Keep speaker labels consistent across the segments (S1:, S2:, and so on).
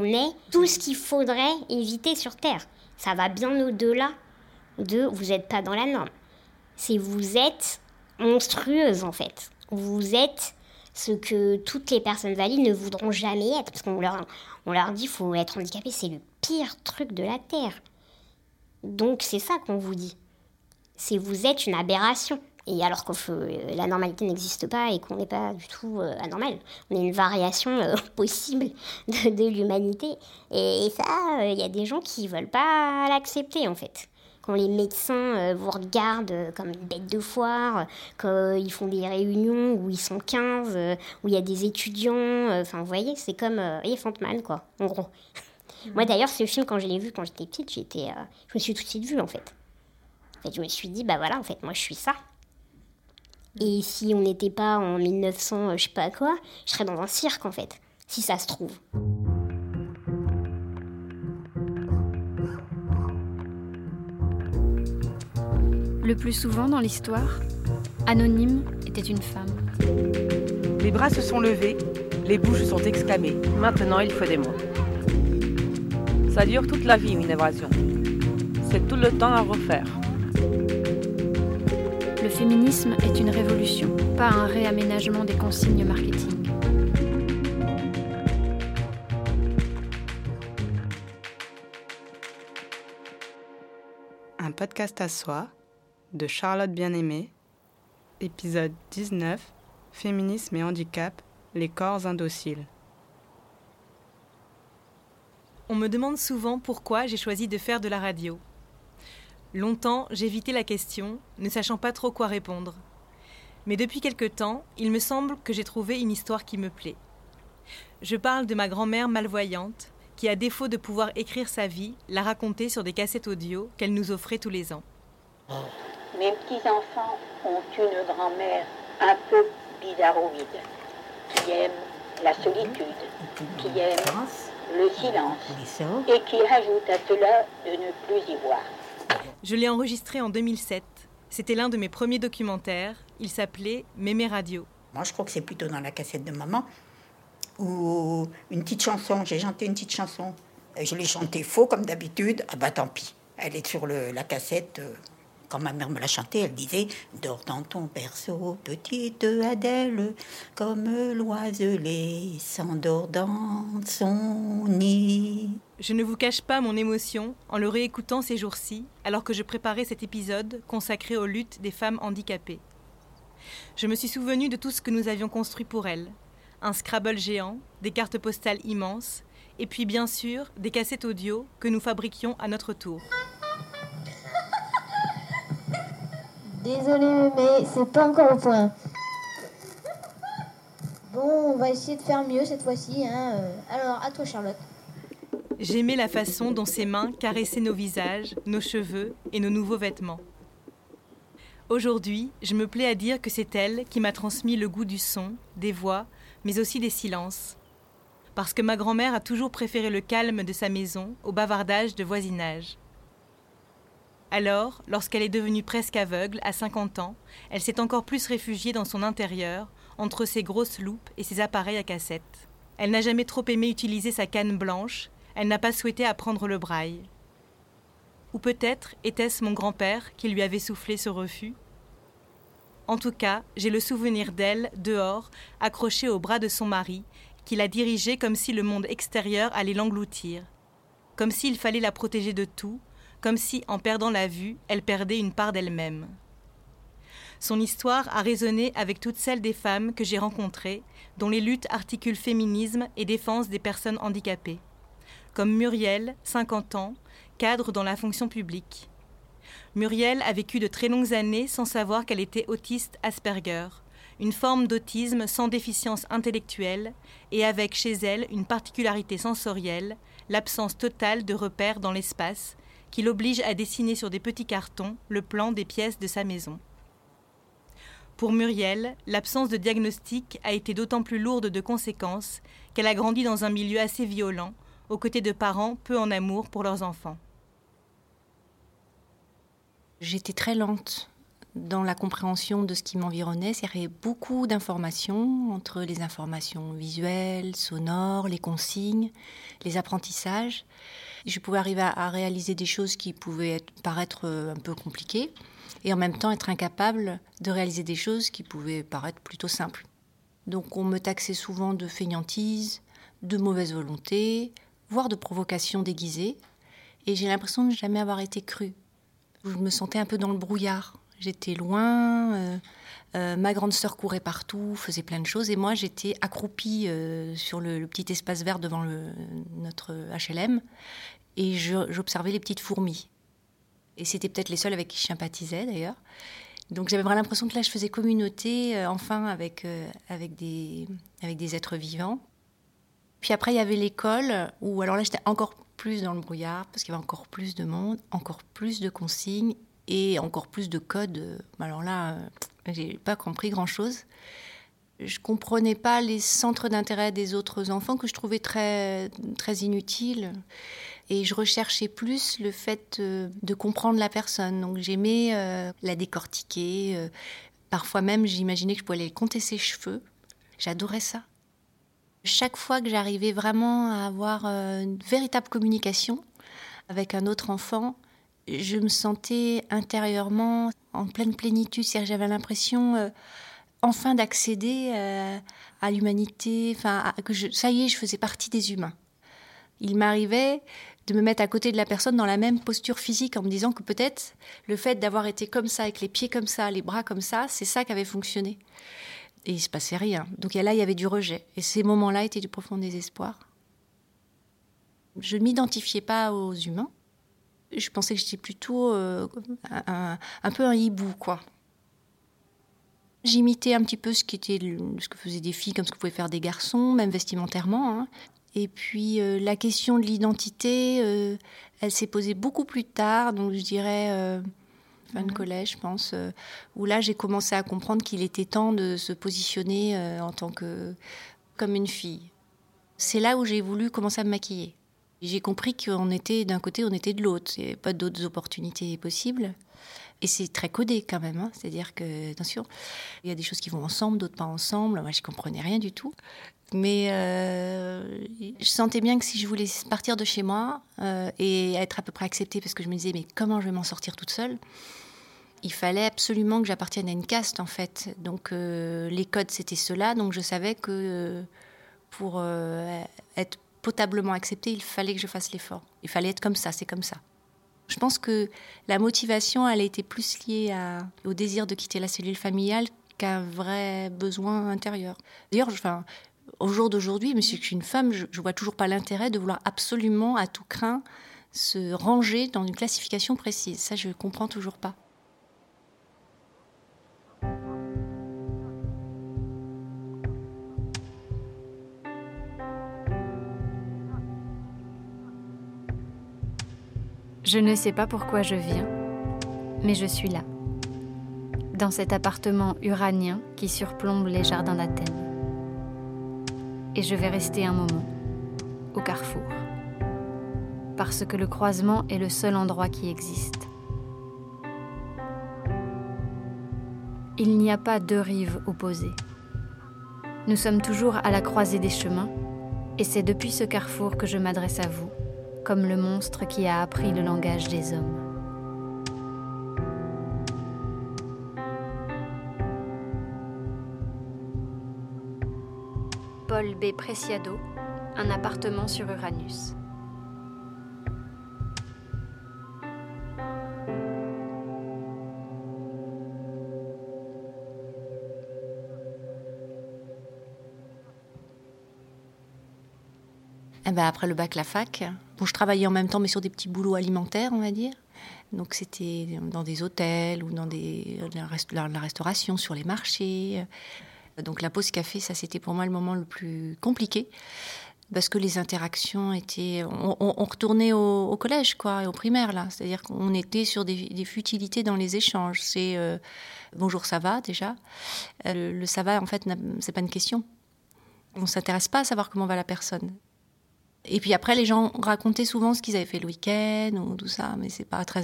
S1: On est tout ce qu'il faudrait éviter sur Terre. Ça va bien au-delà de vous n'êtes pas dans la norme. C'est vous êtes monstrueuse en fait. Vous êtes ce que toutes les personnes valides ne voudront jamais être. Parce qu'on leur, on leur dit faut être handicapé, c'est le pire truc de la Terre. Donc c'est ça qu'on vous dit. C'est vous êtes une aberration. Et alors que euh, la normalité n'existe pas et qu'on n'est pas du tout euh, anormal. On est une variation euh, possible de, l'humanité. Et, ça, il y a des gens qui veulent pas l'accepter en fait. Quand les médecins vous regardent comme une bête de foire, quand ils font des réunions où ils sont 15, où il y a des étudiants, enfin vous voyez, c'est comme Elephant Man quoi, en gros. Moi d'ailleurs, ce film, quand je l'ai vu quand j'étais petite, j'étais, je me suis tout de suite vue en fait. En fait. Je me suis dit, bah voilà, en fait, moi je suis ça. Et si on n'était pas en 1900, euh, je sais pas quoi, je serais dans un cirque en fait, si ça se trouve.
S2: Le plus souvent dans l'histoire, Anonyme était une femme.
S3: Les bras se sont levés, les bouches sont exclamées. Maintenant, il faut des mots. Ça dure toute la vie, une évasion. C'est tout le temps à refaire
S2: le féminisme est une révolution, pas un réaménagement des consignes marketing.
S4: Un podcast à soi de Charlotte Bien-Aimée, épisode 19 Féminisme et handicap, les corps indociles.
S5: On me demande souvent pourquoi j'ai choisi de faire de la radio. Longtemps, j'évitais la question, ne sachant pas trop quoi répondre. Mais depuis quelque temps, il me semble que j'ai trouvé une histoire qui me plaît. Je parle de ma grand-mère malvoyante, qui, à défaut de pouvoir écrire sa vie, l'a racontée sur des cassettes audio qu'elle nous offrait tous les ans.
S6: Mes petits-enfants ont une grand-mère un peu bizarroïde, qui aime la solitude, qui aime le silence, et qui ajoute à cela de ne plus y voir.
S5: Je l'ai enregistré en 2007. C'était l'un de mes premiers documentaires. Il s'appelait Mémé Radio.
S7: Moi, je crois que c'est plutôt dans la cassette de maman ou une petite chanson. J'ai chanté une petite chanson. Je l'ai chantée faux comme d'habitude. Ah bah tant pis. Elle est sur la cassette. Quand ma mère me l'a chanté, elle disait Dors dans ton berceau, petite Adèle, comme l'oiselet s'endort dans son nid.
S5: Je ne vous cache pas mon émotion en le réécoutant ces jours-ci, alors que je préparais cet épisode consacré aux luttes des femmes handicapées. Je me suis souvenu de tout ce que nous avions construit pour elles un Scrabble géant, des cartes postales immenses, et puis bien sûr des cassettes audio que nous fabriquions à notre tour.
S8: Désolée, mais c'est pas encore au point. Bon, on va essayer de faire mieux cette fois-ci. Hein. Alors, à toi, Charlotte.
S5: J'aimais la façon dont ses mains caressaient nos visages, nos cheveux et nos nouveaux vêtements. Aujourd'hui, je me plais à dire que c'est elle qui m'a transmis le goût du son, des voix, mais aussi des silences. Parce que ma grand-mère a toujours préféré le calme de sa maison au bavardage de voisinage. Alors, lorsqu'elle est devenue presque aveugle, à 50 ans, elle s'est encore plus réfugiée dans son intérieur, entre ses grosses loupes et ses appareils à cassette. Elle n'a jamais trop aimé utiliser sa canne blanche, elle n'a pas souhaité apprendre le braille. Ou peut-être était-ce mon grand-père qui lui avait soufflé ce refus? En tout cas, j'ai le souvenir d'elle, dehors, accrochée au bras de son mari, qui la dirigeait comme si le monde extérieur allait l'engloutir, comme s'il fallait la protéger de tout, comme si, en perdant la vue, elle perdait une part d'elle-même. Son histoire a résonné avec toutes celles des femmes que j'ai rencontrées, dont les luttes articulent féminisme et défense des personnes handicapées. Comme Muriel, 50 ans, cadre dans la fonction publique. Muriel a vécu de très longues années sans savoir qu'elle était autiste Asperger, une forme d'autisme sans déficience intellectuelle et avec chez elle une particularité sensorielle, l'absence totale de repères dans l'espace, qui l'oblige à dessiner sur des petits cartons le plan des pièces de sa maison. Pour Muriel, l'absence de diagnostic a été d'autant plus lourde de conséquences qu'elle a grandi dans un milieu assez violent, aux côtés de parents peu en amour pour leurs enfants.
S9: J'étais très lente dans la compréhension de ce qui m'environnait. Avait beaucoup d'informations, entre les informations visuelles, sonores, les consignes, les apprentissages. Je pouvais arriver à, réaliser des choses qui pouvaient paraître euh, un peu compliquées et en même temps être incapable de réaliser des choses qui pouvaient paraître plutôt simples. Donc on me taxait souvent de fainéantise, de mauvaise volonté, voire de provocation déguisée. Et j'ai l'impression de jamais avoir été crue. Je me sentais un peu dans le brouillard. J'étais loin, euh, euh, ma grande sœur courait partout, faisait plein de choses, et moi j'étais accroupie euh, sur le, petit espace vert devant notre HLM, et j'observais les petites fourmis. Et c'était peut-être les seules avec qui je sympathisais d'ailleurs. Donc j'avais vraiment l'impression que là je faisais communauté, enfin, avec, avec, des, avec des êtres vivants. Puis après il y avait l'école, où alors là j'étais encore plus dans le brouillard, parce qu'il y avait encore plus de monde, encore plus de consignes, et encore plus de codes. Alors là, euh, j'ai pas compris grand-chose. Je comprenais pas les centres d'intérêt des autres enfants que je trouvais très très inutiles et je recherchais plus le fait euh, de, comprendre la personne. Donc j'aimais euh, la décortiquer. parfois même, j'imaginais que je pouvais aller compter ses cheveux. J'adorais ça. Chaque fois que j'arrivais vraiment à avoir une véritable communication avec un autre enfant, je me sentais intérieurement en pleine plénitude. J'avais l'impression euh, enfin d'accéder euh, à l'humanité, enfin, que ça y est, je faisais partie des humains. Il m'arrivait de me mettre à côté de la personne dans la même posture physique en me disant que peut-être le fait d'avoir été comme ça, avec les pieds comme ça, les bras comme ça, c'est ça qui avait fonctionné. Et il se passait rien. Donc là, il y avait du rejet. Et ces moments-là étaient du profond désespoir. Je ne m'identifiais pas aux humains je pensais que j'étais plutôt euh, un, peu un hibou, quoi. J'imitais un petit peu ce, qui était ce que faisaient des filles, comme ce que pouvaient faire des garçons, même vestimentairement. Hein. Et puis euh, la question de l'identité, euh, elle s'est posée beaucoup plus tard, donc je dirais fin de mhm. collège, je pense, où là j'ai commencé à comprendre qu'il était temps de se positionner en tant que comme une fille. C'est là où j'ai voulu commencer à me maquiller. J'ai compris qu'on était d'un côté, on était de l'autre. Il n'y avait pas d'autres opportunités possibles. Et c'est très codé quand même. Hein. C'est-à-dire que, attention, il y a des choses qui vont ensemble, d'autres pas ensemble. Moi, je comprenais rien du tout. Mais euh, je sentais bien que si je voulais partir de chez moi euh, et être à peu près acceptée, parce que je me disais, mais comment je vais m'en sortir toute seule il fallait absolument que j'appartienne à une caste, en fait. Donc, euh, les codes, c'était cela. Donc, je savais que pour être potablement accepté, il fallait que je fasse l'effort. Il fallait être comme ça, c'est comme ça. Je pense que la motivation, elle a été plus liée au désir de quitter la cellule familiale qu'un vrai besoin intérieur. D'ailleurs, enfin, au jour d'aujourd'hui, mais si je suis une femme, je, ne vois toujours pas l'intérêt de vouloir absolument, à tout craint, se ranger dans une classification précise. Ça, je comprends toujours pas.
S2: Je ne sais pas pourquoi je viens, mais je suis là, dans cet appartement uranien qui surplombe les jardins d'Athènes. Et je vais rester un moment, au carrefour, parce que le croisement est le seul endroit qui existe. Il n'y a pas deux rives opposées. Nous sommes toujours à la croisée des chemins, et c'est depuis ce carrefour que je m'adresse à vous comme le monstre qui a appris le langage des hommes. Paul B. Preciado, un appartement sur Uranus.
S9: Ben, après le bac, la fac. Bon, je travaillais en même temps, mais sur des petits boulots alimentaires, on va dire. Donc c'était dans des hôtels ou dans la, restauration, sur les marchés. Donc la pause café, ça c'était pour moi le moment le plus compliqué parce que les interactions étaient. On, retournait au, collège, quoi, et au primaire, là. C'est-à-dire qu'on était sur des, futilités dans les échanges. C'est euh, bonjour, ça va déjà. Euh, le, ça va, en fait, c'est pas une question. On s'intéresse pas à savoir comment va la personne. Et puis après, les gens racontaient souvent ce qu'ils avaient fait le week-end ou tout ça, mais c'est pas très.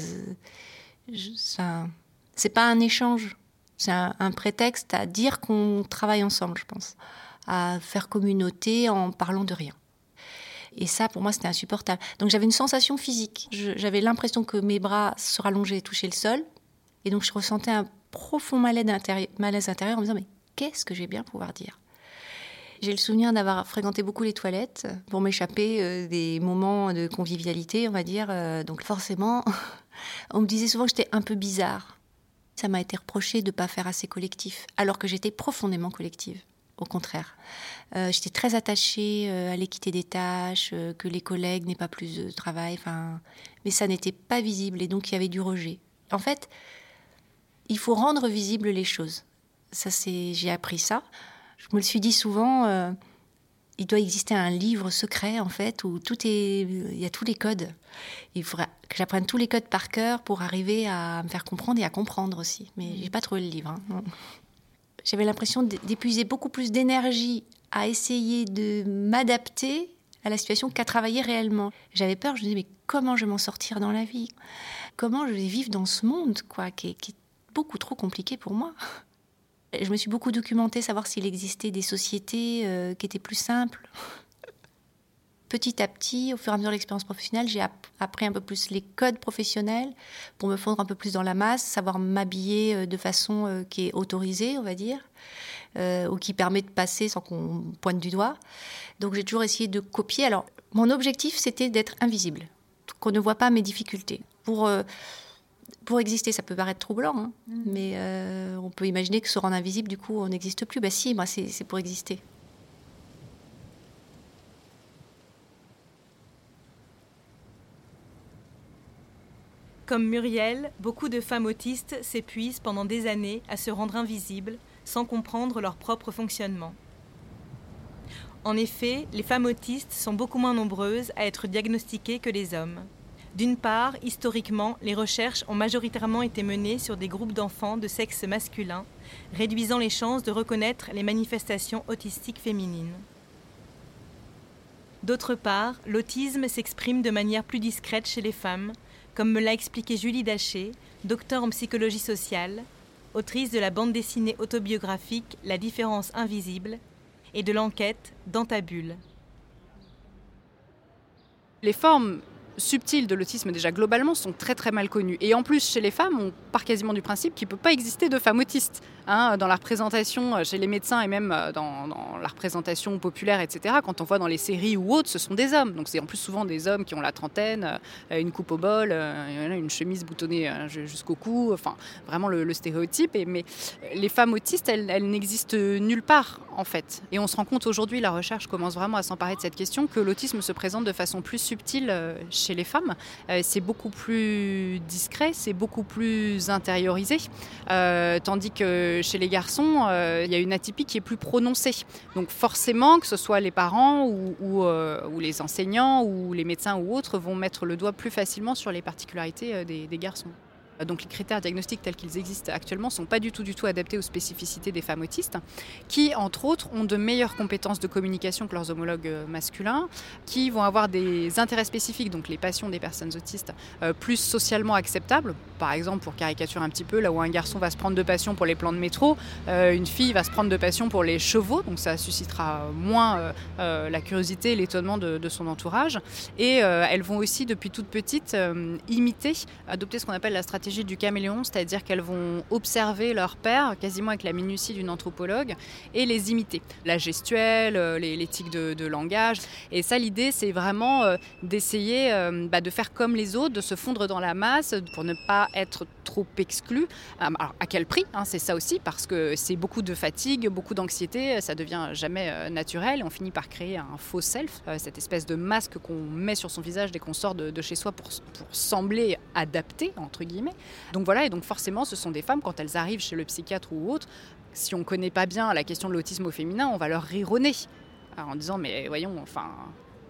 S9: C'est pas un échange, c'est un, prétexte à dire qu'on travaille ensemble, je pense, à faire communauté en parlant de rien. Et ça, pour moi, c'était insupportable. Donc j'avais une sensation physique. J'avais l'impression que mes bras se rallongeaient et touchaient le sol. Et donc je ressentais un profond malaise intérieur, malaise intérieur en me disant, mais qu'est-ce que j'ai bien pouvoir dire? J'ai le souvenir d'avoir fréquenté beaucoup les toilettes pour m'échapper euh, des moments de convivialité, on va dire. Euh, donc forcément, on me disait souvent que j'étais un peu bizarre. Ça m'a été reproché de ne pas faire assez collectif, alors que j'étais profondément collective. Au contraire, euh, j'étais très attachée à l'équité des tâches, que les collègues n'aient pas plus de travail. Enfin, mais ça n'était pas visible et donc il y avait du rejet. En fait, il faut rendre visibles les choses. Ça, c'est, j'ai appris ça je me le suis dit souvent, euh, il doit exister un livre secret en fait où tout est, il y a tous les codes. Il faudrait que j'apprenne tous les codes par cœur pour arriver à me faire comprendre et à comprendre aussi. Mais j'ai pas trouvé le livre. Hein. J'avais l'impression d'épuiser beaucoup plus d'énergie à essayer de m'adapter à la situation qu'à travailler réellement. J'avais peur, je me disais mais comment je vais m'en sortir dans la vie? Comment je vais vivre dans ce monde quoi qui est beaucoup trop compliqué pour moi? Je me suis beaucoup documentée, savoir s'il existait des sociétés euh, qui étaient plus simples. Petit à petit, au fur et à mesure de l'expérience professionnelle, j'ai appris un peu plus les codes professionnels pour me fondre un peu plus dans la masse, savoir m'habiller euh, de façon euh, qui est autorisée, on va dire, ou qui permet de passer sans qu'on pointe du doigt. Donc j'ai toujours essayé de copier. Alors mon objectif, c'était d'être invisible, qu'on ne voit pas mes difficultés. Pour pour exister, ça peut paraître troublant, hein. mm. mais euh, on peut imaginer que se rendre invisible, du coup, on n'existe plus. Bah si, moi, c'est pour exister.
S5: Comme Muriel, beaucoup de femmes autistes s'épuisent pendant des années à se rendre invisibles sans comprendre leur propre fonctionnement. En effet, les femmes autistes sont beaucoup moins nombreuses à être diagnostiquées que les hommes. D'une part, historiquement, les recherches ont majoritairement été menées sur des groupes d'enfants de sexe masculin, réduisant les chances de reconnaître les manifestations autistiques féminines. D'autre part, l'autisme s'exprime de manière plus discrète chez les femmes, comme me l'a expliqué Julie Daché, docteur en psychologie sociale, autrice de la bande dessinée autobiographique La différence invisible et de l'enquête Dans ta bulle.
S10: Les formes subtiles de l'autisme déjà globalement sont très très mal connus. Et en plus chez les femmes, on part quasiment du principe qu'il ne peut pas exister de femmes autistes. Hein, dans la représentation euh, chez les médecins et même euh, dans, la représentation populaire, etc., quand on voit dans les séries ou autres, ce sont des hommes. Donc c'est en plus souvent des hommes qui ont la trentaine, euh, une coupe au bol, une chemise boutonnée jusqu'au cou, enfin vraiment le, stéréotype. Et, mais les femmes autistes, elles, elles n'existent nulle part en fait. Et on se rend compte aujourd'hui, la recherche commence vraiment à s'emparer de cette question, que l'autisme se présente de façon plus subtile chez les femmes. c'est beaucoup plus discret, c'est beaucoup plus intériorisé, tandis que chez les garçons, euh, il y a une atypie qui est plus prononcée. Donc forcément, que ce soit les parents ou, euh, les enseignants ou les médecins ou autres, vont mettre le doigt plus facilement sur les particularités euh, des garçons. Donc les critères diagnostiques tels qu'ils existent actuellement ne sont pas du tout, du tout adaptés aux spécificités des femmes autistes, qui, entre autres, ont de meilleures compétences de communication que leurs homologues euh, masculins, qui vont avoir des intérêts spécifiques, donc les passions des personnes autistes, euh, plus socialement acceptables. Par exemple, pour caricaturer un petit peu, là où un garçon va se prendre de passion pour les plans de métro, euh, une fille va se prendre de passion pour les chevaux, donc ça suscitera moins la curiosité et l'étonnement de, de, son entourage. Et elles vont aussi, depuis toute petite, imiter, adopter ce qu'on appelle la stratégie du caméléon, c'est-à-dire qu'elles vont observer leur père quasiment avec la minutie d'une anthropologue et les imiter. La gestuelle, euh, les, tics de, langage. Et ça, l'idée, c'est vraiment euh, d'essayer euh, bah, de faire comme les autres, de se fondre dans la masse pour ne pas être trop exclu. Alors, à quel prix hein, C'est ça aussi, parce que c'est beaucoup de fatigue, beaucoup d'anxiété, ça devient jamais naturel. On finit par créer un faux self, cette espèce de masque qu'on met sur son visage dès qu'on sort de, chez soi pour, pour sembler adapté, entre guillemets. Donc voilà, et donc forcément, ce sont des femmes, quand elles arrivent chez le psychiatre ou autre, si on ne connaît pas bien la question de l'autisme au féminin, on va leur rironner en disant Mais voyons, enfin,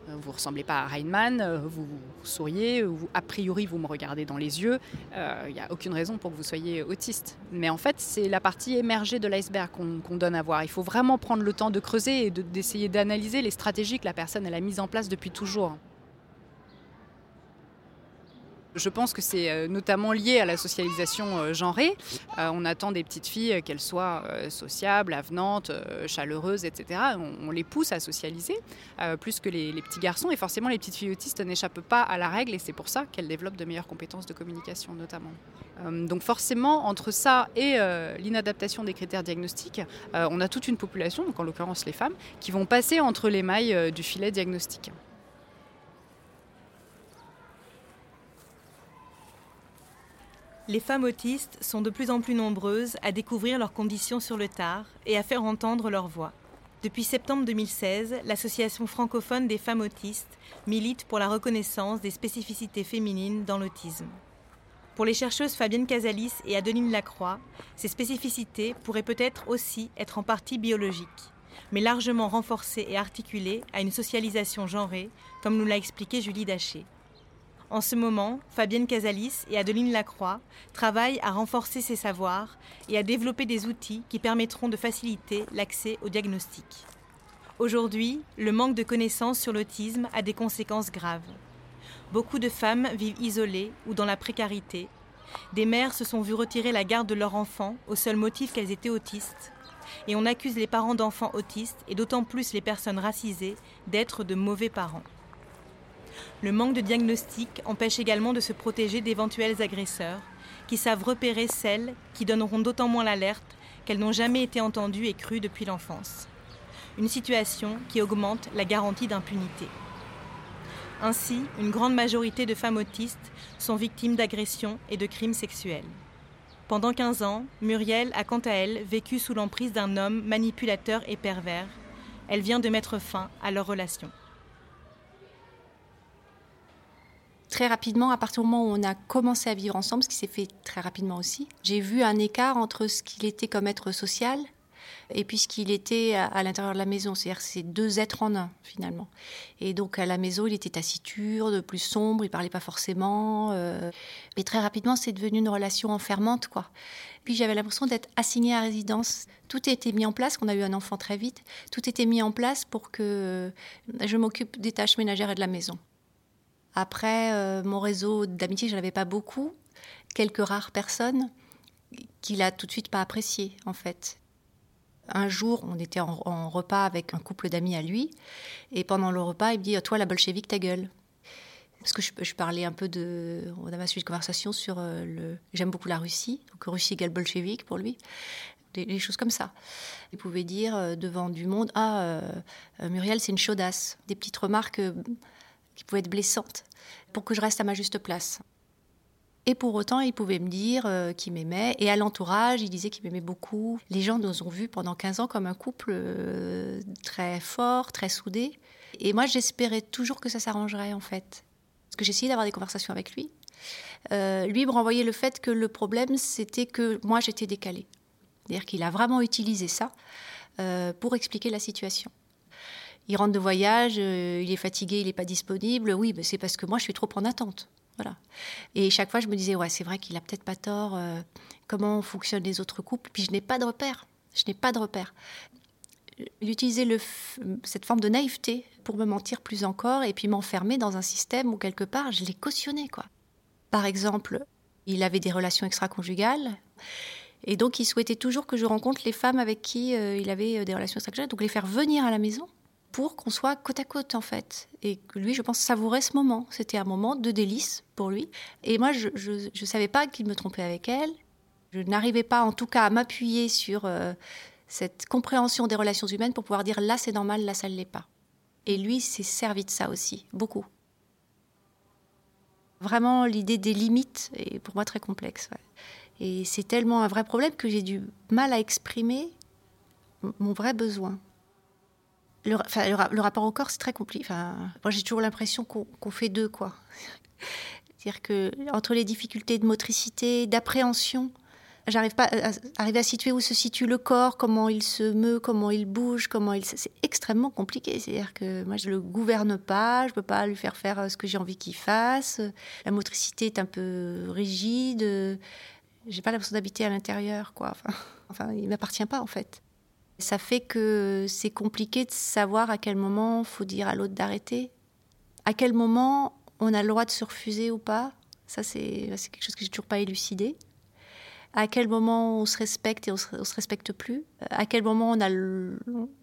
S10: vous ressemblez pas à Rainman, vous souriez, vous, a priori vous me regardez dans les yeux, il euh, n'y a aucune raison pour que vous soyez autiste. Mais en fait, c'est la partie émergée de l'iceberg qu'on donne à voir. Il faut vraiment prendre le temps de creuser et d'essayer d'analyser les stratégies que la personne elle a mises en place depuis toujours. Je pense que c'est euh, notamment lié à la socialisation euh, genrée. Euh, on attend des petites filles qu'elles soient sociables, avenantes, chaleureuses, etc. On, les pousse à socialiser plus que les, petits garçons. Et forcément, les petites filles autistes n'échappent pas à la règle et c'est pour ça qu'elles développent de meilleures compétences de communication notamment. donc forcément, entre ça et l'inadaptation des critères diagnostiques, on a toute une population, donc en l'occurrence les femmes, qui vont passer entre les mailles du filet diagnostique.
S5: Les femmes autistes sont de plus en plus nombreuses à découvrir leurs conditions sur le tard et à faire entendre leur voix. Depuis septembre 2016, l'Association francophone des femmes autistes milite pour la reconnaissance des spécificités féminines dans l'autisme. Pour les chercheuses Fabienne Casalis et Adeline Lacroix, ces spécificités pourraient peut-être aussi être en partie biologiques, mais largement renforcées et articulées à une socialisation genrée, comme nous l'a expliqué Julie Daché. En ce moment, Fabienne Casalis et Adeline Lacroix travaillent à renforcer ces savoirs et à développer des outils qui permettront de faciliter l'accès au diagnostic. Aujourd'hui, le manque de connaissances sur l'autisme a des conséquences graves. Beaucoup de femmes vivent isolées ou dans la précarité. Des mères se sont vues retirer la garde de leurs enfants au seul motif qu'elles étaient autistes. Et on accuse les parents d'enfants autistes, et d'autant plus les personnes racisées, d'être de mauvais parents. Le manque de diagnostic empêche également de se protéger d'éventuels agresseurs, qui savent repérer celles qui donneront d'autant moins l'alerte qu'elles n'ont jamais été entendues et crues depuis l'enfance. Une situation qui augmente la garantie d'impunité. Ainsi, une grande majorité de femmes autistes sont victimes d'agressions et de crimes sexuels. Pendant 15 ans, Muriel a quant à elle vécu sous l'emprise d'un homme manipulateur et pervers. Elle vient de mettre fin à leur relation.
S9: Très rapidement, à partir du moment où on a commencé à vivre ensemble, ce qui s'est fait très rapidement aussi, j'ai vu un écart entre ce qu'il était comme être social et puis ce qu'il était à, l'intérieur de la maison. C'est-à-dire c'est deux êtres en un, finalement. Et donc, à la maison, il était taciturne, plus sombre, il parlait pas forcément. Euh, et très rapidement, c'est devenu une relation enfermante, quoi. Puis j'avais l'impression d'être assignée à résidence. Tout était mis en place, qu'on a eu un enfant très vite, tout était mis en place pour que je m'occupe des tâches ménagères et de la maison. Après, euh, mon réseau d'amitié, je n'avais pas beaucoup. Quelques rares personnes qu'il a tout de suite pas apprécié, en fait. Un jour, on était en, repas avec un couple d'amis à lui, et pendant le repas, il me dit Toi, la bolchevique, ta gueule. Parce que je, parlais un peu de. On avait un de conversation sur euh. J'aime beaucoup la Russie, donc Russie égale bolchevique pour lui. Des, choses comme ça. Il pouvait dire euh, devant du monde Ah, Muriel, c'est une chaudasse. Des petites remarques qui pouvaient être blessantes, pour que je reste à ma juste place. Et pour autant, il pouvait me dire euh, qu'il m'aimait. Et à l'entourage, il disait qu'il m'aimait beaucoup. Les gens nous ont vus pendant 15 ans comme un couple euh, très fort, très soudé. Et moi, j'espérais toujours que ça s'arrangerait, en fait. Parce que j'essayais d'avoir des conversations avec lui. Euh, lui me renvoyait le fait que le problème, c'était que moi, j'étais décalée. C'est-à-dire qu'il a vraiment utilisé ça pour expliquer la situation il rentre de voyage, euh, il est fatigué, il n'est pas disponible. Oui, mais c'est parce que moi, je suis trop en attente. Voilà. Et chaque fois, je me disais, ouais, c'est vrai qu'il a peut-être pas tort. Euh, comment fonctionnent les autres couples Puis je n'ai pas de repère. Je n'ai pas de repère. Le, cette forme de naïveté pour me mentir plus encore et puis m'enfermer dans un système où quelque part, je l'ai cautionné, quoi. Par exemple, il avait des relations extra-conjugales. Et donc, il souhaitait toujours que je rencontre les femmes avec qui euh, il avait des relations extra-conjugales, donc les faire venir à la maison pour qu'on soit côte à côte en fait. Et lui, je pense, savourait ce moment. C'était un moment de délice pour lui. Et moi, je ne savais pas qu'il me trompait avec elle. Je n'arrivais pas en tout cas à m'appuyer sur euh, cette compréhension des relations humaines pour pouvoir dire là c'est normal, là ça ne l'est pas. Et lui s'est servi de ça aussi, beaucoup. Vraiment, l'idée des limites est pour moi très complexe. Et c'est tellement un vrai problème que j'ai du mal à exprimer mon vrai besoin le, rapport au corps, c'est très compliqué. Moi, j'ai toujours l'impression qu'on fait deux. C'est-à-dire que entre les difficultés de motricité, d'appréhension, j'arrive pas à, à situer où se situe le corps, comment il se meut, comment il bouge, comment il. C'est extrêmement compliqué. C'est-à-dire que moi, je le gouverne pas, je peux pas lui faire faire ce que j'ai envie qu'il fasse. La motricité est un peu rigide. J'ai pas l'impression d'habiter à l'intérieur, quoi. Enfin, il m'appartient pas, en fait. Ça fait que c'est compliqué de savoir à quel moment faut dire à l'autre d'arrêter, à quel moment on a le droit de se refuser ou pas. Ça, c'est quelque chose que j'ai toujours pas élucidé. À quel moment on se respecte et on se, se respecte plus À quel moment on a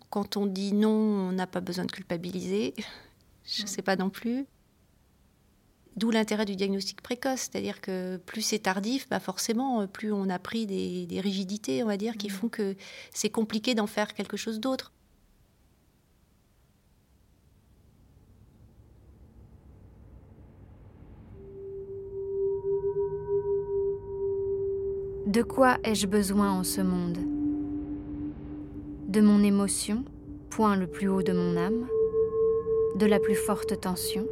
S9: quand on dit non, on n'a pas besoin de culpabiliser Je ne sais pas non plus. D'où l'intérêt du diagnostic précoce, c'est-à-dire que plus c'est tardif, bah forcément, plus on a pris des, des rigidités, on va dire, qui font que c'est compliqué d'en faire quelque chose d'autre.
S2: De quoi ai-je besoin en ce monde? De mon émotion, point le plus haut de mon âme, de la plus forte tension,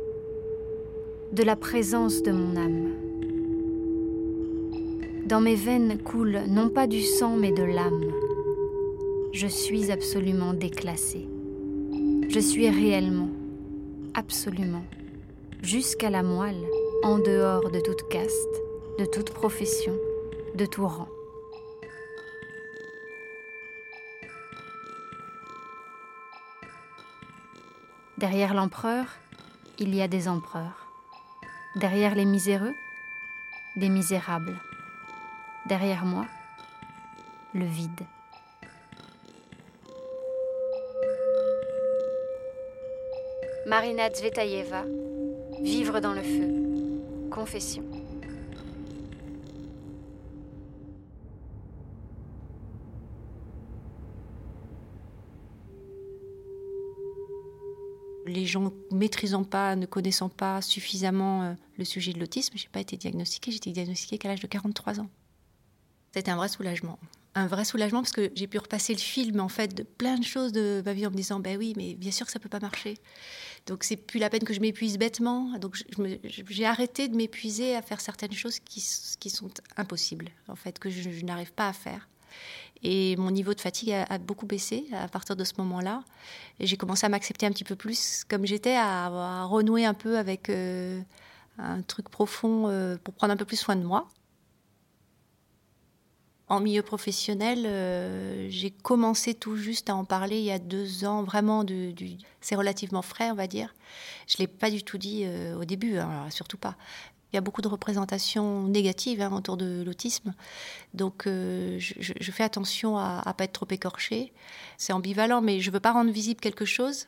S2: de la présence de mon âme. Dans mes veines coule non pas du sang mais de l'âme. Je suis absolument déclassée. Je suis réellement, absolument, jusqu'à la moelle, en dehors de toute caste, de toute profession, de tout rang. Derrière l'empereur, il y a des empereurs. Derrière les miséreux, des misérables. Derrière moi, le vide. Marina Zvetaeva, Vivre dans le feu. Confession.
S9: Les gens maîtrisant pas, ne connaissant pas suffisamment euh, le sujet de l'autisme, j'ai pas été diagnostiquée. J'ai été diagnostiquée qu'à l'âge de 43 ans. C'était un vrai soulagement. Un vrai soulagement parce que j'ai pu repasser le film en fait de plein de choses de ma vie en me disant ben oui mais bien sûr que ça peut pas marcher. Donc c'est plus la peine que je m'épuise bêtement. Donc j'ai arrêté de m'épuiser à faire certaines choses qui, qui sont impossibles en fait que je n'arrive pas à faire. Et mon niveau de fatigue a, beaucoup baissé à partir de ce moment-là. Et j'ai commencé à m'accepter un petit peu plus comme j'étais, à, renouer un peu avec euh, un truc profond euh, pour prendre un peu plus soin de moi. En milieu professionnel, euh, j'ai commencé tout juste à en parler il y a deux ans, vraiment, du, c'est relativement frais, on va dire. Je ne l'ai pas du tout dit au début, hein, surtout pas. Il y a beaucoup de représentations négatives hein, autour de l'autisme. Donc, euh, je, fais attention à ne pas être trop écorchée. C'est ambivalent, mais je ne veux pas rendre visible quelque chose.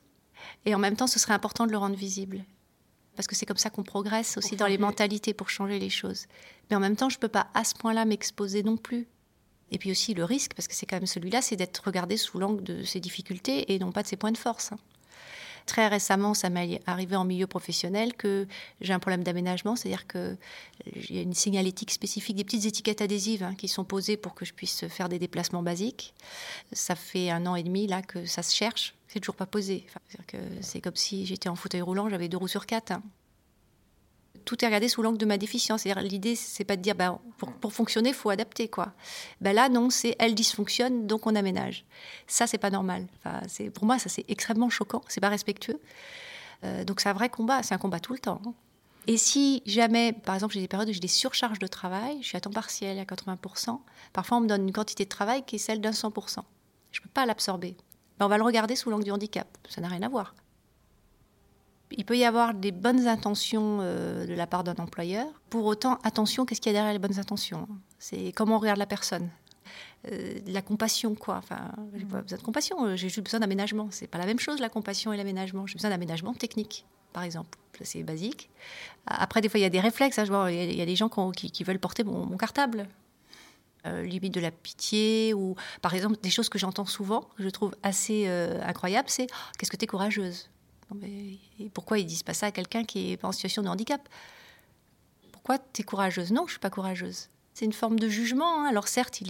S9: Et en même temps, ce serait important de le rendre visible. Parce que c'est comme ça qu'on progresse aussi dans les mentalités pour changer les choses. Mais en même temps, je ne peux pas à ce point-là m'exposer non plus. Et puis aussi le risque, parce que c'est quand même celui-là, c'est d'être regardé sous l'angle de ses difficultés et non pas de ses points de force. Hein. Très récemment, ça m'est arrivé en milieu professionnel que j'ai un problème d'aménagement, c'est-à-dire qu'il y a une signalétique spécifique, des petites étiquettes adhésives hein, qui sont posées pour que je puisse faire des déplacements basiques. Ça fait un an et demi là que ça se cherche, c'est toujours pas posé. c'est comme si j'étais en fauteuil roulant, j'avais deux roues sur quatre. Hein tout est regardé sous l'angle de ma déficience. cest l'idée, c'est pas de dire, bah, pour, fonctionner, il faut adapter, quoi. Ben là, non, c'est elle dysfonctionne, donc on aménage. Ça, c'est pas normal. Enfin, c'est, pour moi, ça, c'est extrêmement choquant, c'est pas respectueux. Euh, donc, c'est un vrai combat, c'est un combat tout le temps. Hein. Et si jamais, par exemple, j'ai des périodes où j'ai des surcharges de travail, je suis à temps partiel à 80%, parfois on me donne une quantité de travail qui est celle d'un 100%. Je ne peux pas l'absorber. Ben, on va le regarder sous l'angle du handicap. Ça n'a rien à voir il peut y avoir des bonnes intentions euh, de la part d'un employeur. Pour autant, attention, qu'est-ce qu'il y a derrière les bonnes intentions C'est comment on regarde la personne. Euh, la compassion, quoi. Enfin, j'ai pas besoin de compassion, euh, j'ai juste besoin d'aménagement. C'est pas la même chose, la compassion et l'aménagement. J'ai besoin d'aménagement technique, par exemple. C'est basique. Après, des fois, il y a des réflexes. Hein, il y, a des gens qui, veulent porter mon, cartable. limite de la pitié ou par exemple des choses que j'entends souvent que je trouve assez incroyables c'est oh, qu'est-ce que tu es courageuse pourquoi ils disent pas ça à quelqu'un qui est en situation de handicap? Pourquoi tu es courageuse? Non, je suis pas courageuse. C'est une forme de jugement. Hein. Alors certes,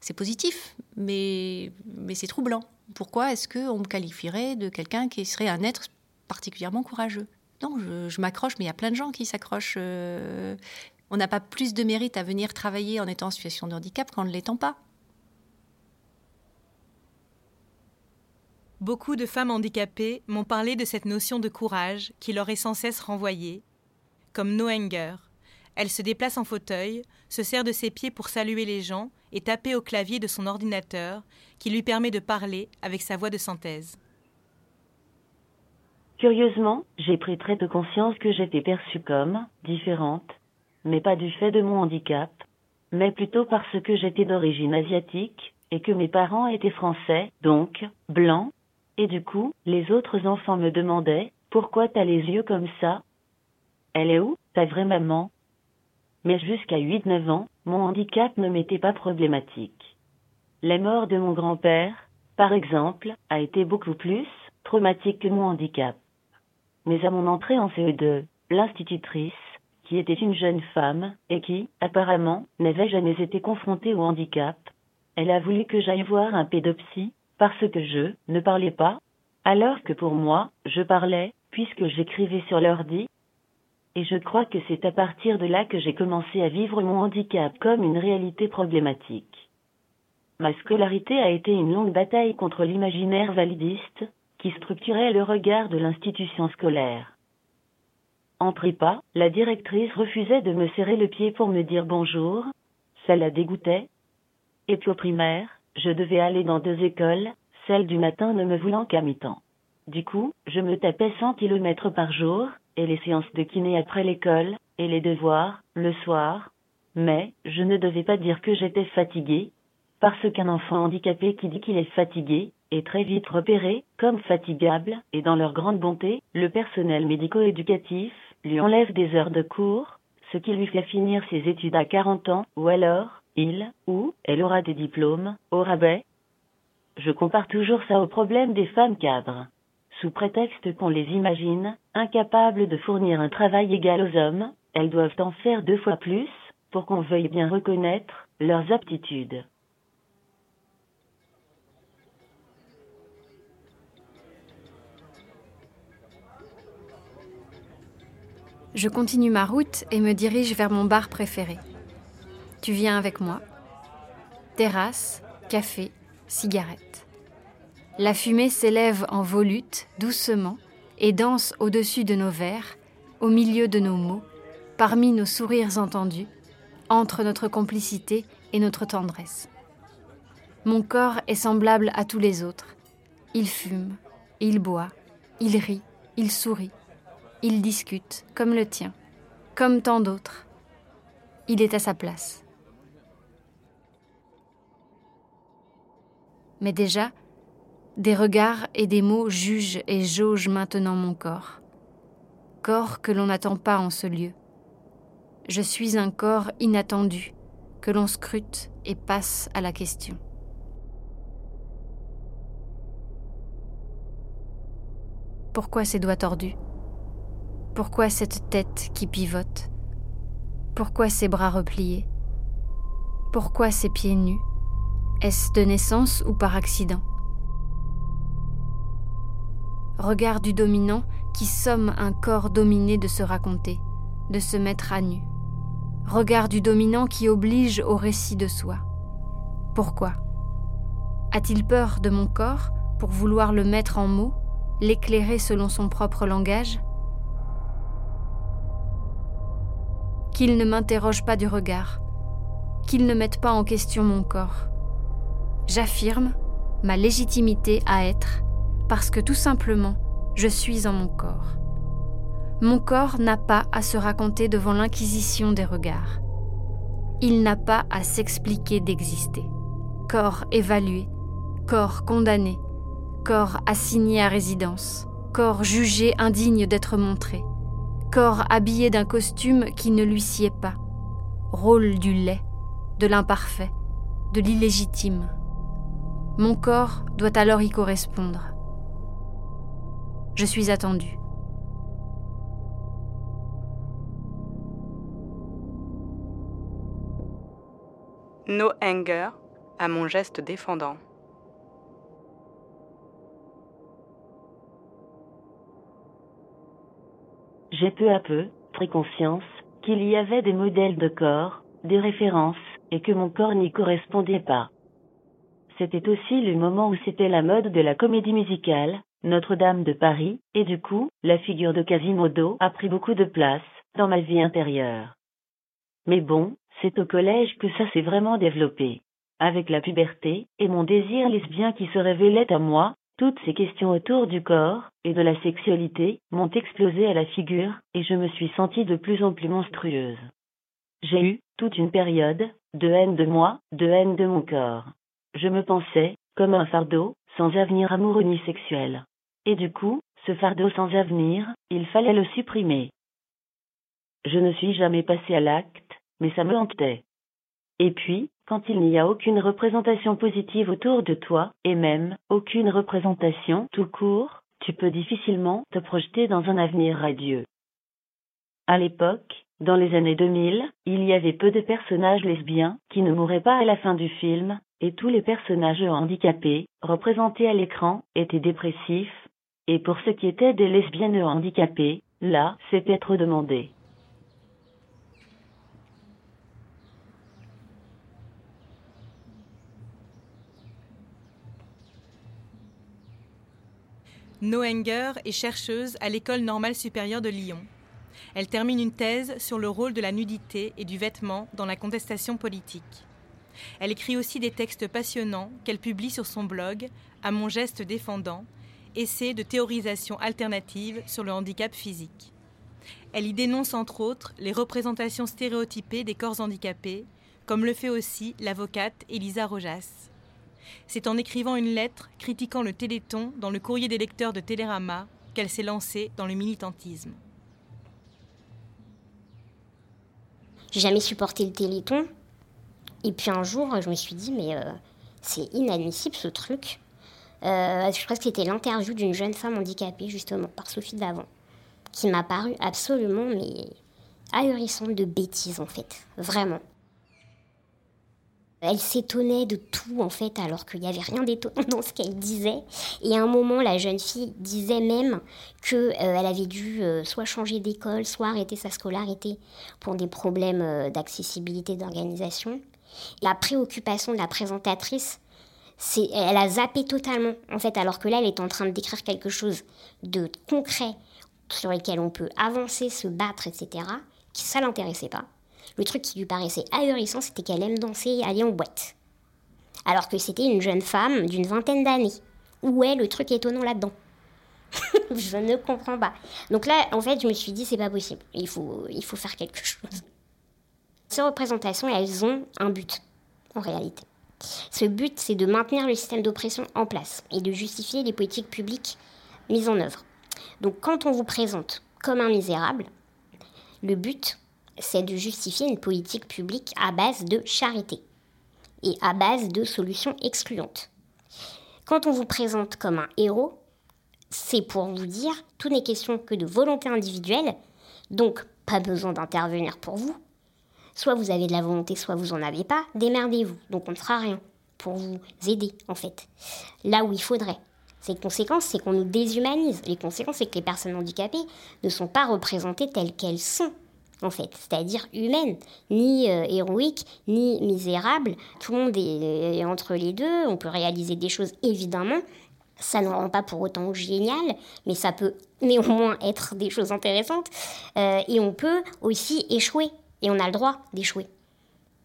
S9: c'est positif, mais, mais c'est troublant. Pourquoi est-ce qu'on me qualifierait de quelqu'un qui serait un être particulièrement courageux? Non, je, m'accroche, mais il y a plein de gens qui s'accrochent. Euh. on n'a pas plus de mérite à venir travailler en étant en situation de handicap qu'en ne l'étant pas.
S5: Beaucoup de femmes handicapées m'ont parlé de cette notion de courage qui leur est sans cesse renvoyée. Comme Noenger, elle se déplace en fauteuil, se sert de ses pieds pour saluer les gens et taper au clavier de son ordinateur qui lui permet de parler avec sa voix de synthèse.
S11: Curieusement, j'ai pris très de conscience que j'étais perçue comme différente, mais pas du fait de mon handicap, mais plutôt parce que j'étais d'origine asiatique, et que mes parents étaient français, donc, blancs, et du coup, les autres enfants me demandaient, pourquoi t'as les yeux comme ça? Elle est où, ta vraie maman? Mais jusqu'à 8-9 ans, mon handicap ne m'était pas problématique. La mort de mon grand-père, par exemple, a été beaucoup plus traumatique que mon handicap. Mais à mon entrée en CE2, l'institutrice, qui était une jeune femme, et qui, apparemment, n'avait jamais été confrontée au handicap, elle a voulu que j'aille voir un pédopsie, parce que je ne parlais pas, alors que pour moi, je parlais, puisque j'écrivais sur l'ordi. Et je crois que c'est à partir de là que j'ai commencé à vivre mon handicap comme une réalité problématique. Ma scolarité a été une longue bataille contre l'imaginaire validiste, qui structurait le regard de l'institution scolaire. En prépa, la directrice refusait de me serrer le pied pour me dire bonjour, ça la dégoûtait. Et puis au primaire, je devais aller dans deux écoles, celle du matin ne me voulant qu'à mi-temps. Du coup, je me tapais 100 kilomètres par jour, et les séances de kiné après l'école, et les devoirs, le soir. Mais, je ne devais pas dire que j'étais fatiguée, parce qu'un enfant handicapé qui dit qu'il est fatigué, est très vite repéré comme fatigable, et dans leur grande bonté, le personnel médico-éducatif lui enlève des heures de cours, ce qui lui fait finir ses études à 40 ans, ou alors, il, ou, elle aura des diplômes, au rabais? Je compare toujours ça au problème des femmes cadres. Sous prétexte qu'on les imagine, incapables de fournir un travail égal aux hommes, elles doivent en faire deux fois plus, pour qu'on veuille bien reconnaître leurs aptitudes.
S2: Je continue ma route et me dirige vers mon bar préféré. Tu viens avec moi. Terrasse, café, cigarette. La fumée s'élève en volute, doucement, et danse au-dessus de nos verres, au milieu de nos mots, parmi nos sourires entendus, entre notre complicité et notre tendresse. Mon corps est semblable à tous les autres. Il fume, il boit, il rit, il sourit. Il discute, comme le tien, comme tant d'autres. Il est à sa place. Mais déjà, des regards et des mots jugent et jaugent maintenant mon corps. Corps que l'on n'attend pas en ce lieu. Je suis un corps inattendu, que l'on scrute et passe à la question. Pourquoi ces doigts tordus? Pourquoi cette tête qui pivote? Pourquoi ces bras repliés? Pourquoi ces pieds nus? Est-ce de naissance ou par accident Regard du dominant qui somme un corps dominé de se raconter, de se mettre à nu. Regard du dominant qui oblige au récit de soi. Pourquoi A-t-il peur de mon corps pour vouloir le mettre en mots, l'éclairer selon son propre langage qu'il ne m'interroge pas du regard, qu'il ne mette pas en question mon corps. J'affirme ma légitimité à être parce que tout simplement, je suis en mon corps. Mon corps n'a pas à se raconter devant l'inquisition des regards. Il n'a pas à s'expliquer d'exister. Corps évalué, corps condamné, corps assigné à résidence, corps jugé indigne d'être montré, corps habillé d'un costume qui ne lui sied pas, rôle du laid, de l'imparfait, de l'illégitime. Mon corps doit alors y correspondre. Je suis attendu.
S4: No anger à mon geste défendant.
S11: j'ai peu à peu pris conscience qu'il y avait des modèles de corps, des références, et que mon corps n'y correspondait pas. C'était aussi le moment où c'était la mode de la comédie musicale, Notre-Dame de Paris, et du coup, la figure de Quasimodo a pris beaucoup de place dans ma vie intérieure. Mais bon, c'est au collège que ça s'est vraiment développé. Avec la puberté, et mon désir lesbien qui se révélait à moi, toutes ces questions autour du corps et de la sexualité m'ont explosé à la figure et je me suis sentie de plus en plus monstrueuse. J'ai eu, toute une période, de haine de moi, de haine de mon corps. Je me pensais, comme un fardeau, sans avenir amoureux ni sexuel. Et du coup, ce fardeau sans avenir, il fallait le supprimer. Je ne suis jamais passé à l'acte, mais ça me hantait. Et puis, quand il n'y a aucune représentation positive autour de toi, et même, aucune représentation tout court, tu peux difficilement te projeter dans un avenir radieux. À l'époque, dans les années 2000, il y avait peu de personnages lesbiens qui ne mouraient pas à la fin du film, et tous les personnages handicapés, représentés à l'écran, étaient dépressifs, et pour ce qui était des lesbiennes handicapées, là, c'était trop demandé.
S5: Noenger est chercheuse à l'École normale supérieure de Lyon. Elle termine une thèse sur le rôle de la nudité et du vêtement dans la contestation politique. Elle écrit aussi des textes passionnants qu'elle publie sur son blog À mon geste défendant, essai de théorisation alternative sur le handicap physique. Elle y dénonce entre autres les représentations stéréotypées des corps handicapés, comme le fait aussi l'avocate Elisa Rojas. C'est en écrivant une lettre critiquant le Téléthon dans le courrier des lecteurs de Télérama qu'elle s'est lancée dans le militantisme.
S1: J'ai jamais supporté le Téléthon. Et puis un jour, je me suis dit, mais euh, c'est inadmissible ce truc. Euh, je crois que c'était l'interview d'une jeune femme handicapée, justement, par Sophie Davant, qui m'a paru absolument, mais ahurissante de bêtises, en fait. Vraiment. Elle s'étonnait de tout en fait, alors qu'il n'y avait rien d'étonnant dans ce qu'elle disait. Et à un moment, la jeune fille disait même qu'elle euh, avait dû soit changer d'école, soit arrêter sa scolarité pour des problèmes d'accessibilité, d'organisation. La préoccupation de la présentatrice, c'est, elle a zappé totalement en fait, alors que là, elle est en train de décrire quelque chose de concret sur lequel on peut avancer, se battre, etc. Qui ça l'intéressait pas. Le truc qui lui paraissait ahurissant, c'était qu'elle aime danser et aller en boîte. Alors que c'était une jeune femme d'une vingtaine d'années. Où est le truc étonnant là-dedans? Je ne comprends pas. Donc là, en fait, je me suis dit, c'est pas possible. Il faut, il faut faire quelque chose. Ces représentations, elles ont un but, en réalité. Ce but, c'est de maintenir le système d'oppression en place et de justifier les politiques publiques mises en œuvre. Donc quand on vous présente comme un misérable, le but, c'est de justifier une politique publique à base de charité et à base de solutions excluantes. Quand on vous présente comme un héros, c'est pour vous dire tout n'est question que de volonté individuelle, donc pas besoin d'intervenir pour vous. Soit vous avez de la volonté, soit vous en avez pas, démerdez-vous. Donc on ne fera rien pour vous aider en fait. Là où il faudrait. Ces conséquences, c'est qu'on nous déshumanise. Les conséquences, c'est que les personnes handicapées ne sont pas représentées telles qu'elles sont en fait, c'est-à-dire humaine, ni euh, héroïque, ni misérable. Tout le monde est entre les deux, on peut réaliser des choses évidemment. Ça ne rend pas pour autant génial, mais ça peut néanmoins être des choses intéressantes. Euh, et on peut aussi échouer, et on a le droit d'échouer.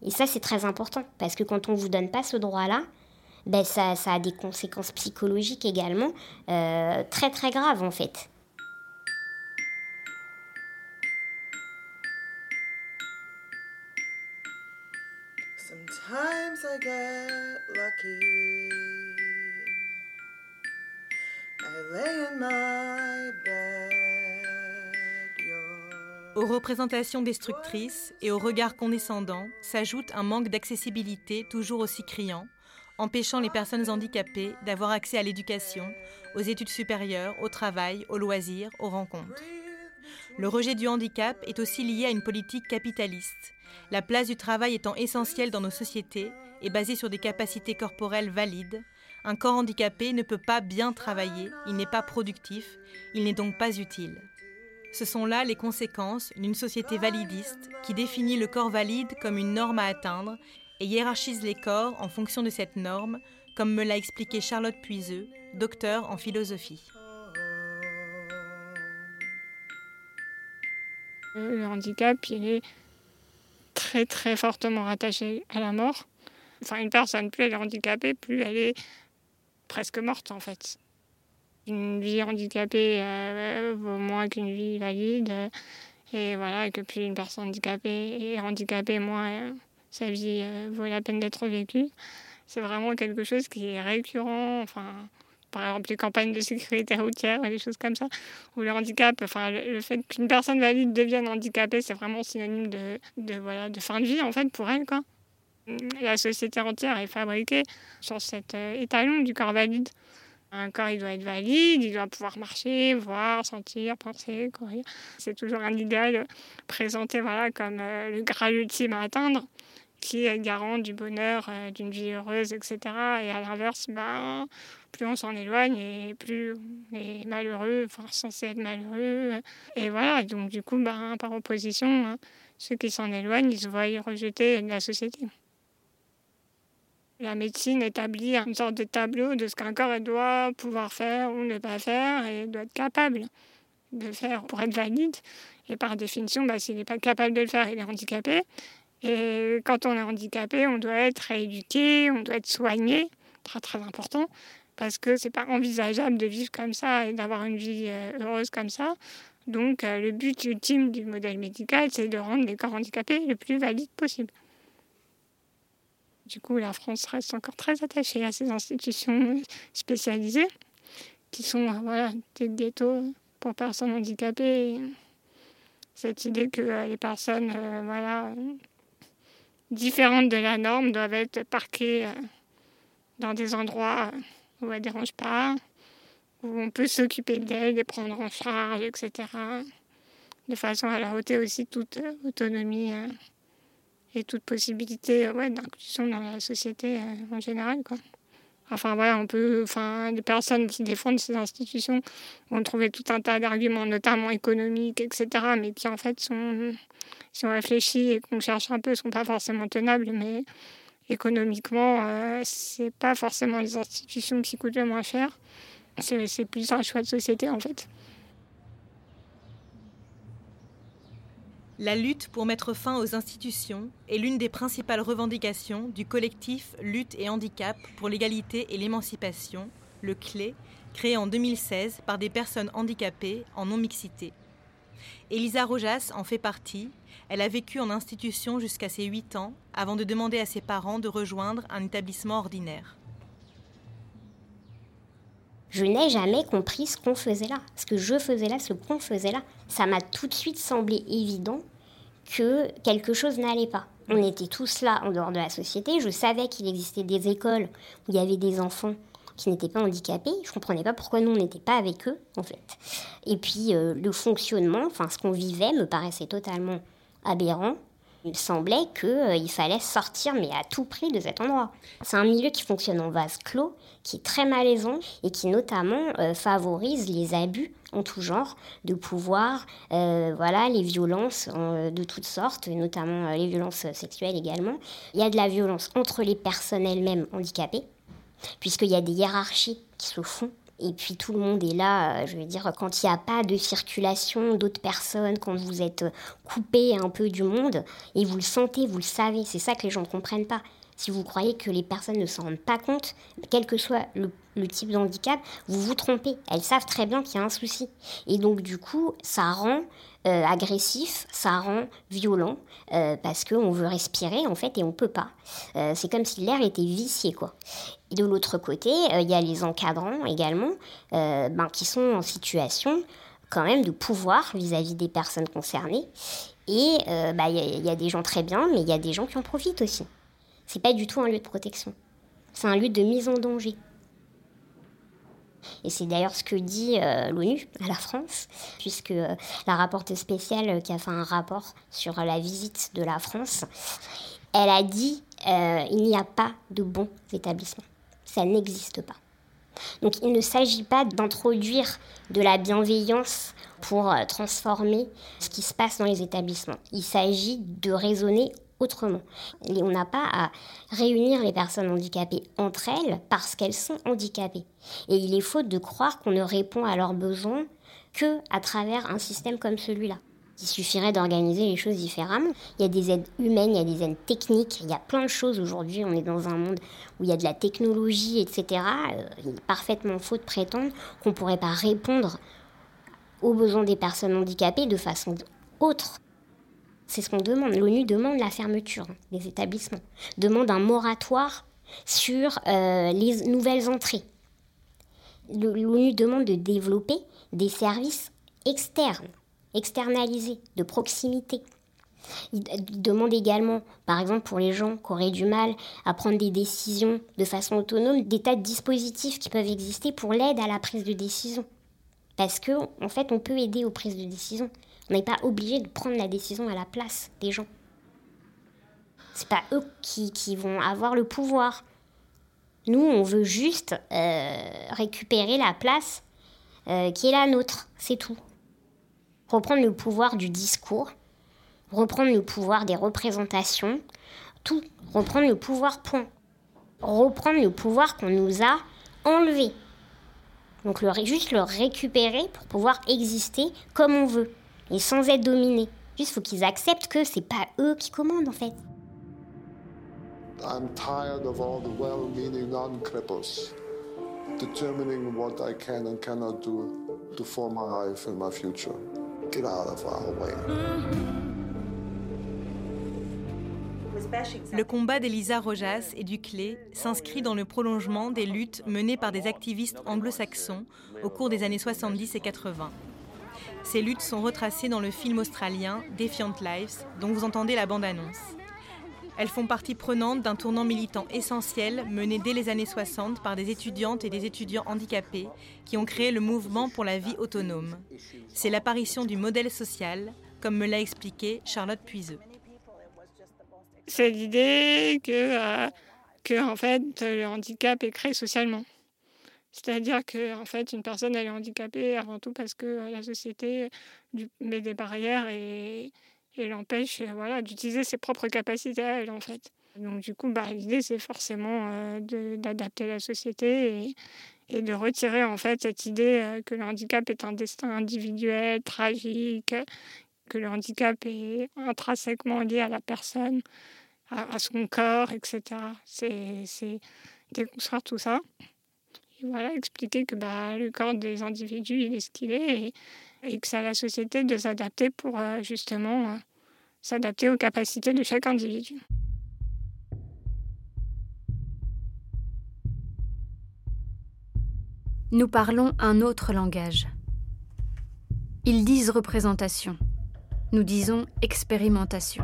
S1: Et ça, c'est très important, parce que quand on ne vous donne pas ce droit-là, ben ça, ça, a des conséquences psychologiques également très très graves en fait.
S5: Aux représentations destructrices et aux regards condescendants s'ajoute un manque d'accessibilité toujours aussi criant, empêchant les personnes handicapées d'avoir accès à l'éducation, aux études supérieures, au travail, aux loisirs, aux rencontres. Le rejet du handicap est aussi lié à une politique capitaliste, la place du travail étant essentielle dans nos sociétés et basée sur des capacités corporelles valides. Un corps handicapé ne peut pas bien travailler, il n'est pas productif, il n'est donc pas utile. Ce sont là les conséquences d'une société validiste qui définit le corps valide comme une norme à atteindre et hiérarchise les corps en fonction de cette norme, comme me l'a expliqué Charlotte Puiseux, docteur en philosophie.
S12: Le handicap, il est très très fortement rattaché à la mort. Enfin, une personne, plus elle est handicapée, plus elle est presque morte en fait. Une vie handicapée euh, vaut moins qu'une vie valide. Et voilà, que plus une personne handicapée est handicapée, moins sa vie vaut la peine d'être vécue. C'est vraiment quelque chose qui est récurrent. Enfin, par exemple les campagnes de sécurité routière et des choses comme ça, ou le handicap, enfin le, fait qu'une personne valide devienne handicapée, c'est vraiment synonyme de, de, voilà, de fin de vie en fait pour elle. Quoi. La société entière est fabriquée sur cet euh, étalon du corps valide. Un corps, il doit être valide, il doit pouvoir marcher, voir, sentir, penser, courir. C'est toujours un idéal présenté voilà, comme euh, le graal ultime à atteindre qui est garant du bonheur, euh, d'une vie heureuse, etc. Et à l'inverse, ben, plus on s'en éloigne et plus on est malheureux, enfin censé être malheureux. Et voilà, donc du coup, ben, par opposition, hein, ceux qui s'en éloignent, ils se voient rejetés de la société. La médecine établit une sorte de tableau de ce qu'un corps doit pouvoir faire ou ne pas faire et doit être capable de faire pour être valide. Et par définition, ben, s'il n'est pas capable de le faire, il est handicapé. Et quand on est handicapé, on doit être rééduqué, on doit être soigné, très très important, parce que c'est pas envisageable de vivre comme ça et d'avoir une vie euh, heureuse comme ça. Donc euh, le but ultime du modèle médical, c'est de rendre les corps handicapés le plus valides possible. Du coup, la France reste encore très attachée à ces institutions spécialisées, qui sont euh, voilà, des ghettos pour personnes handicapées. Cette idée que les personnes voilà, différentes de la norme doivent être parquées euh, dans des endroits où elles ne dérangent pas, où on peut s'occuper d'elles, les prendre en charge, etc. De façon à leur ôter aussi toute euh, autonomie euh, et toute possibilité ouais, d'inclusion dans la société en général. Quoi. Enfin voilà, on peut, enfin, les personnes qui défendent ces institutions vont trouver tout un tas d'arguments, notamment économiques, etc., mais qui en fait si on réfléchit et qu'on cherche un peu, sont pas forcément tenables, mais économiquement, euh, c'est pas forcément les institutions qui coûtent le moins cher. C'est plus un choix de société en fait.
S5: La lutte pour mettre fin aux institutions est l'une des principales revendications du collectif Lutte et Handicap pour l'égalité et l'émancipation, le CLÉ, créé en 2016 par des personnes handicapées en non-mixité. Elisa Rojas en fait partie. Elle a vécu en institution jusqu'à ses 8 ans avant de demander à ses parents de rejoindre un établissement ordinaire.
S1: Je n'ai jamais compris ce qu'on faisait là, ce que je faisais là, ce qu'on faisait là. Ça m'a tout de suite semblé évident que quelque chose n'allait pas. On était tous là en dehors de la société. Je savais qu'il existait des écoles où il y avait des enfants qui n'étaient pas handicapés. Je ne comprenais pas pourquoi nous, on n'était pas avec eux, en fait. Et puis, euh, le fonctionnement, enfin, ce qu'on vivait me paraissait totalement aberrant. Il semblait qu'il euh, fallait sortir, mais à tout prix, de cet endroit. C'est un milieu qui fonctionne en vase clos, qui est très malaisant et qui notamment euh, favorise les abus en tout genre de pouvoir, euh, voilà, les violences de toutes sortes, notamment les violences sexuelles également. Il y a de la violence entre les personnes elles-mêmes handicapées, puisqu'il y a des hiérarchies qui se font et puis tout le monde est là, euh, je veux dire, quand il n'y a pas de circulation d'autres personnes, quand vous êtes coupé un peu du monde, et vous le sentez, vous le savez, c'est ça que les gens ne comprennent pas. Si vous croyez que les personnes ne s'en rendent pas compte, quel que soit le, type de handicap, vous vous trompez. Elles savent très bien qu'il y a un souci. Et donc du coup, ça rend euh, agressif, ça rend violent, euh, parce qu'on veut respirer en fait et on peut pas. c'est comme si l'air était vicié quoi. Et de l'autre côté, euh, il y a les encadrants également, euh, ben, qui sont en situation quand même de pouvoir vis-à-vis des personnes concernées. Et euh, bah, il y, a des gens très bien, mais il y a des gens qui en profitent aussi. C'est pas du tout un lieu de protection. C'est un lieu de mise en danger. Et c'est d'ailleurs ce que dit l'ONU à la France, puisque la rapporteuse spéciale qui a fait un rapport sur la visite de la France, elle a dit il n'y a pas de bons établissements ça n'existe pas. Donc il ne s'agit pas d'introduire de la bienveillance pour euh, transformer ce qui se passe dans les établissements. Il s'agit de raisonner autrement. On n'a pas à réunir les personnes handicapées entre elles parce qu'elles sont handicapées. Et il est faux de croire qu'on ne répond à leurs besoins que à travers un système comme celui-là. Il suffirait d'organiser les choses différemment. Il y a des aides humaines, il y a des aides techniques, il y a plein de choses aujourd'hui. On est dans un monde où il y a de la technologie, etc. Euh, il est parfaitement faux de prétendre qu'on ne pourrait pas répondre aux besoins des personnes handicapées de façon autre. C'est ce qu'on demande. L'ONU demande la fermeture des établissements, demande un moratoire sur euh, les nouvelles entrées. L'ONU demande de développer des services externes, externalisés, de proximité. Il demande également, par exemple pour les gens qui auraient du mal à prendre des décisions de façon autonome, des tas de dispositifs qui peuvent exister pour l'aide à la prise de décision. Parce que, en fait, on peut aider aux prises de décision. On n'est pas obligé de prendre la décision à la place des gens. C'est pas eux qui, vont avoir le pouvoir. Nous, on veut juste euh, récupérer la place euh, qui est la nôtre, c'est tout. Reprendre le pouvoir du discours, reprendre le pouvoir des représentations, tout, reprendre le pouvoir point. Reprendre le pouvoir qu'on nous a enlevé. Donc juste le récupérer pour pouvoir exister comme on veut et sans être dominé. Juste faut qu'ils acceptent que c'est pas eux qui commandent en fait. I'm tired of all the well-meaning non-cripples determining what I can and cannot do to form my life and my future. Get out of our way.
S5: Le combat d'Elisa Rojas et du Clé s'inscrit dans le prolongement des luttes menées par des activistes anglo-saxons au cours des années 70 et 80. Ces luttes sont retracées dans le film australien Defiant Lives, dont vous entendez la bande-annonce. Elles font partie prenante d'un tournant militant essentiel mené dès les années 60 par des étudiantes et des étudiants handicapés qui ont créé le mouvement pour la vie autonome. C'est l'apparition du modèle social, comme me l'a expliqué Charlotte Puiseux
S12: c'est l'idée que, euh, que en fait, le handicap est créé socialement. C'est-à-dire que en fait, une personne elle est handicapée avant tout parce que euh, la société met des barrières et, et l'empêche euh, voilà, d'utiliser ses propres capacités à elle en fait. Donc du coup, bah, l'idée c'est forcément d'adapter la société et, et, de retirer en fait cette idée que le handicap est un destin individuel, tragique, que le handicap est intrinsèquement lié à la personne à, son corps, etc. C'est déconstruire tout ça. Voilà, expliquer que bah, le corps des individus, il est ce qu'il est et, que c'est à la société de s'adapter pour euh, justement euh, s'adapter aux capacités de chaque individu.
S2: Nous parlons un autre langage. Ils disent représentation. Nous disons expérimentation.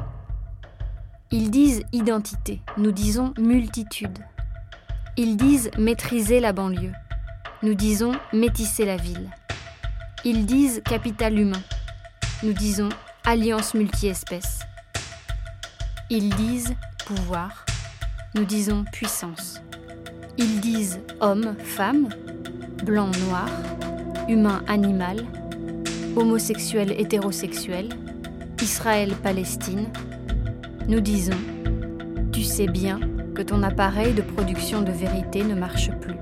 S2: Ils disent identité, nous disons multitude. Ils disent maîtriser la banlieue, nous disons métisser la ville. Ils disent capital humain, nous disons alliance multi-espèces. Ils disent pouvoir, nous disons puissance. Ils disent homme, femme, blanc, noir, humain, animal, homosexuel, hétérosexuel, Israël, Palestine, nous disons Tu sais bien que ton appareil de production de vérité ne marche plus.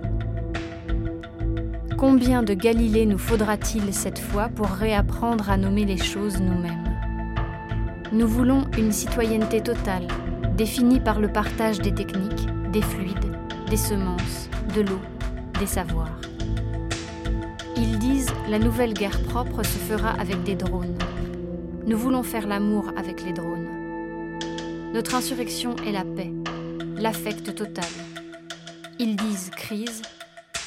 S2: Combien de Galilée nous faudra-t-il cette fois pour réapprendre à nommer les choses nous-mêmes? Nous voulons une citoyenneté totale, définie par le partage des techniques, des fluides, des semences, de l'eau, des savoirs. Ils disent la nouvelle guerre propre se fera avec des drones. Nous voulons faire l'amour avec les drones. Notre insurrection est la paix, l'affect total. Ils disent crise,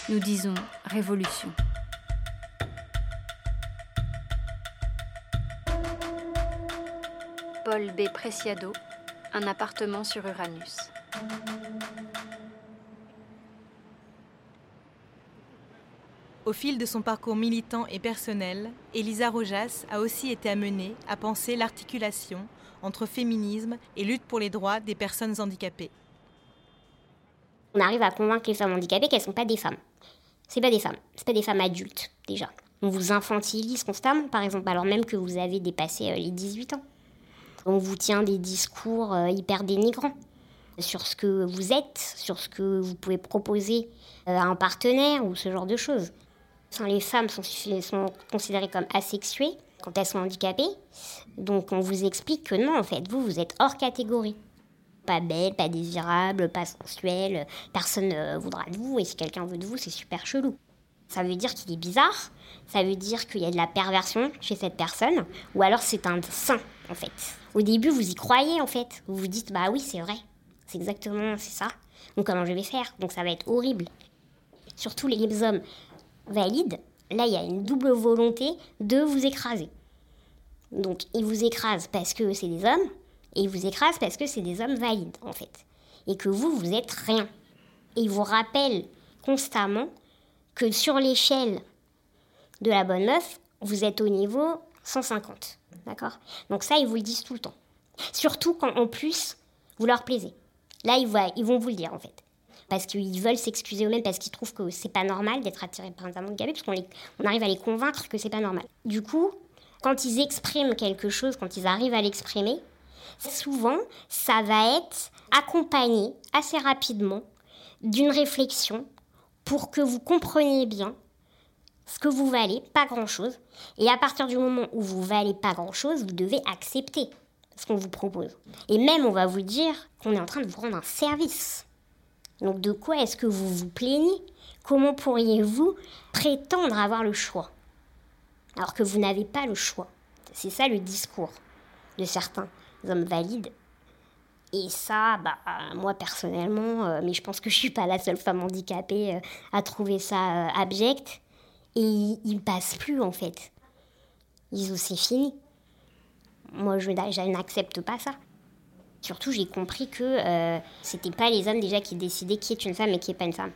S2: nous disons révolution. Paul B. Preciado, un appartement sur Uranus.
S5: Au fil de son parcours militant et personnel, Elisa Rojas a aussi été amenée à penser l'articulation entre féminisme et lutte pour les droits des personnes handicapées.
S1: On arrive à convaincre les femmes handicapées qu'elles ne sont pas des femmes. C'est pas des femmes, c'est pas des femmes adultes déjà. On vous infantilise constamment, par exemple, alors même que vous avez dépassé euh, les 18 ans. On vous tient des discours euh, hyper dénigrants sur ce que vous êtes, sur ce que vous pouvez proposer euh, à un partenaire ou ce genre de choses. Les femmes sont, sont considérées comme asexuées quand elles sont handicapées. Donc on vous explique que non, en fait, vous, vous êtes hors catégorie. Pas belle, pas désirable, pas sensuelle, personne ne voudra de vous, et si quelqu'un veut de vous, c'est super chelou. Ça veut dire qu'il est bizarre, ça veut dire qu'il y a de la perversion chez cette personne, ou alors c'est un saint, en fait. Au début, vous y croyez, en fait. Vous vous dites, bah oui, c'est vrai. C'est exactement, c'est ça. Donc comment je vais faire? Donc ça va être horrible. Surtout les hommes valides, là, il y a une double volonté de vous écraser. Donc ils vous écrasent parce que c'est des hommes, et ils vous écrasent parce que c'est des hommes valides, en fait. Et que vous, vous êtes rien. Et ils vous rappellent constamment que sur l'échelle de la bonne meuf, vous êtes au niveau 150. D'accord? Donc ça, ils vous le disent tout le temps. Surtout quand en plus, vous leur plaisez. Là, ils, ils vont vous le dire en fait. Parce qu'ils veulent s'excuser eux-mêmes, parce qu'ils trouvent que c'est pas normal d'être attiré par un amant handicapé, parce qu'on on arrive à les convaincre que c'est pas normal. Du coup, quand ils expriment quelque chose, quand ils arrivent à l'exprimer, souvent, ça va être accompagné assez rapidement d'une réflexion pour que vous compreniez bien ce que vous valez, pas grand-chose. Et à partir du moment où vous valez pas grand-chose, vous devez accepter ce qu'on vous propose. Et même, on va vous dire qu'on est en train de vous rendre un service. Donc de quoi est-ce que vous vous plaignez? Comment pourriez-vous prétendre avoir le choix? Alors que vous n'avez pas le choix. C'est ça le discours de certains hommes valides et ça, bah, moi personnellement, euh, mais je pense que je suis pas la seule femme handicapée euh, à trouver ça euh, abject. Et ils ne passent plus en fait. Ils ont c'est fini. Moi, je, n'accepte pas ça. Surtout, j'ai compris que c'était pas les hommes déjà qui décidaient qui est une femme et qui est pas une femme.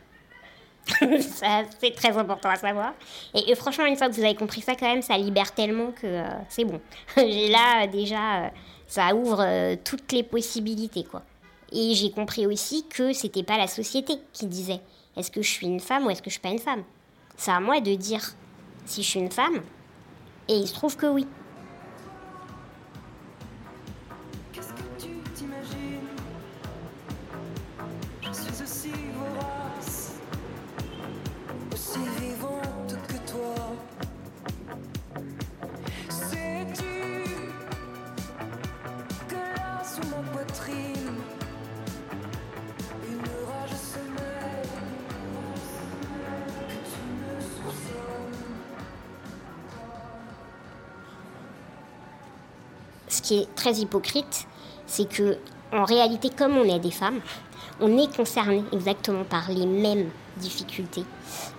S1: ça, c'est très important à savoir. Et, franchement, une fois que vous avez compris ça, quand même, ça libère tellement que c'est bon. j'ai là déjà ça ouvre euh, toutes les possibilités, quoi. Et j'ai compris aussi que c'était pas la société qui disait est-ce que je suis une femme ou est-ce que je suis pas une femme? C'est à moi de dire si je suis une femme. Et il se trouve que oui. Qui est très hypocrite, c'est que en réalité, comme on est des femmes, on est concerné exactement par les mêmes difficultés.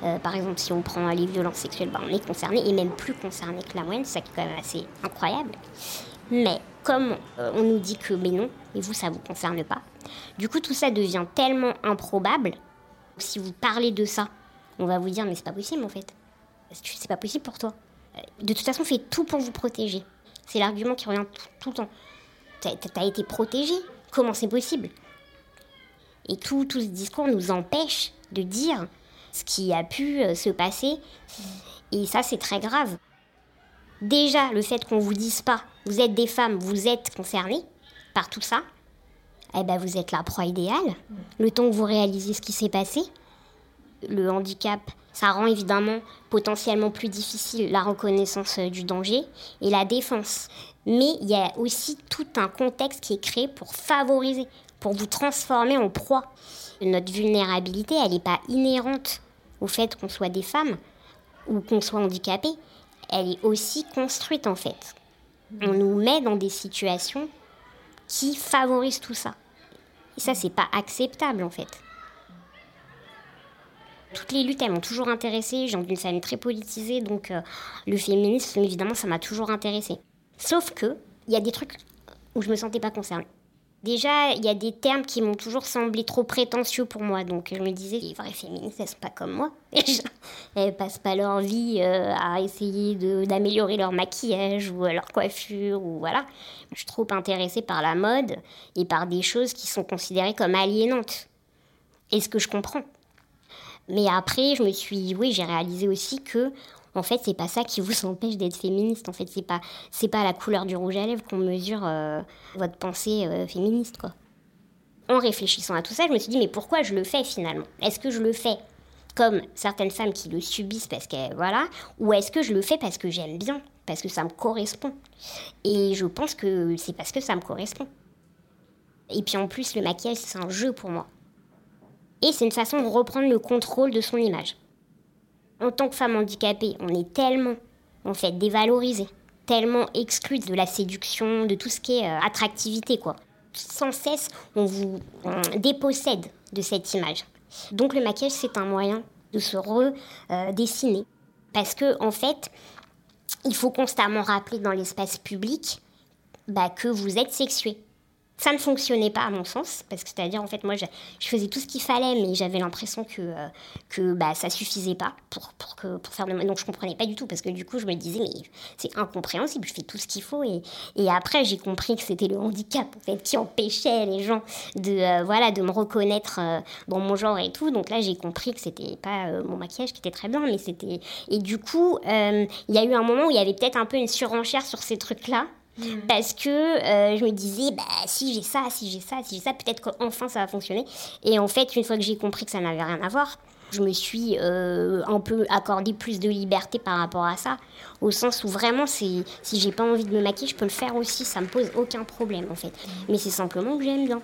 S1: Euh, par exemple, si on prend les violences sexuelles, ben, on est concerné et même plus concerné que la moyenne, c'est quand même assez incroyable. Mais comme euh, on nous dit que mais non, et vous ça vous concerne pas, du coup tout ça devient tellement improbable. Si vous parlez de ça, on va vous dire mais c'est pas possible en fait. C'est pas possible pour toi. Euh, de toute façon, fais tout pour vous protéger. C'est l'argument qui revient tout, le temps. T'as as été protégé. Comment c'est possible? Et tout, tout ce discours nous empêche de dire ce qui a pu euh, se passer. Et ça, c'est très grave. Déjà, le fait qu'on vous dise pas, vous êtes des femmes, vous êtes concernées par tout ça, eh ben vous êtes la proie idéale. Le temps que vous réalisez ce qui s'est passé, le handicap, ça rend évidemment potentiellement plus difficile la reconnaissance euh, du danger et la défense. Mais il y a aussi tout un contexte qui est créé pour favoriser, pour vous transformer en proie. Notre vulnérabilité, elle n'est pas inhérente au fait qu'on soit des femmes ou qu'on soit handicapé. Elle est aussi construite en fait. On nous met dans des situations qui favorisent tout ça. Et ça, c'est pas acceptable en fait. Toutes les luttes, elles m'ont toujours intéressée. J'ai d'une famille très politisée, donc euh, le féminisme, évidemment, ça m'a toujours intéressée. Sauf que, il y a des trucs où je me sentais pas concernée. Déjà, il y a des termes qui m'ont toujours semblé trop prétentieux pour moi. Donc, je me disais, les vraies féministes, elles sont pas comme moi. elles passent pas leur vie euh, à essayer d'améliorer leur maquillage ou leur coiffure ou voilà. Je suis trop intéressée par la mode et par des choses qui sont considérées comme aliénantes. Et ce que je comprends. Mais après, je me suis, oui, j'ai réalisé aussi que, en fait, c'est pas ça qui vous empêche d'être féministe. En fait, c'est pas, c'est pas la couleur du rouge à lèvres qu'on mesure euh, votre pensée euh, féministe. En réfléchissant à tout ça, je me suis dit, mais pourquoi je le fais finalement? Est-ce que je le fais comme certaines femmes qui le subissent parce que voilà, ou est-ce que je le fais parce que j'aime bien, parce que ça me correspond? Et je pense que c'est parce que ça me correspond. Et puis en plus, le maquillage, c'est un jeu pour moi. Et c'est une façon de reprendre le contrôle de son image. En tant que femme handicapée, on est tellement, en fait, dévalorisée, tellement exclue de la séduction, de tout ce qui est euh, attractivité, quoi. Sans cesse, on vous dépossède de cette image. Donc le maquillage, c'est un moyen de se redessiner. Parce que, en fait, il faut constamment rappeler dans l'espace public bah, que vous êtes sexué. Ça ne fonctionnait pas à mon sens, parce que c'est-à-dire en fait moi je, faisais tout ce qu'il fallait, mais j'avais l'impression que, euh, que bah, ça suffisait pas pour, pour, que, pour faire de Donc je comprenais pas du tout, parce que du coup je me disais mais c'est incompréhensible, je fais tout ce qu'il faut. Et, et après j'ai compris que c'était le handicap en fait, qui empêchait les gens de, euh, voilà, de me reconnaître euh, dans mon genre et tout. Donc là j'ai compris que c'était pas mon maquillage qui était très bien, mais c'était... Et du coup il y a eu un moment où il y avait peut-être un peu une surenchère sur ces trucs-là. Mm. Parce que euh, je me disais, bah, si j'ai ça, si j'ai ça, si j'ai ça, peut-être qu'enfin ça va fonctionner. Et en fait, une fois que j'ai compris que ça n'avait rien à voir, je me suis euh, un peu accordé plus de liberté par rapport à ça. Au sens où vraiment, si j'ai pas envie de me maquiller, je peux le faire aussi, ça me pose aucun problème en fait. Mais c'est simplement que j'aime bien.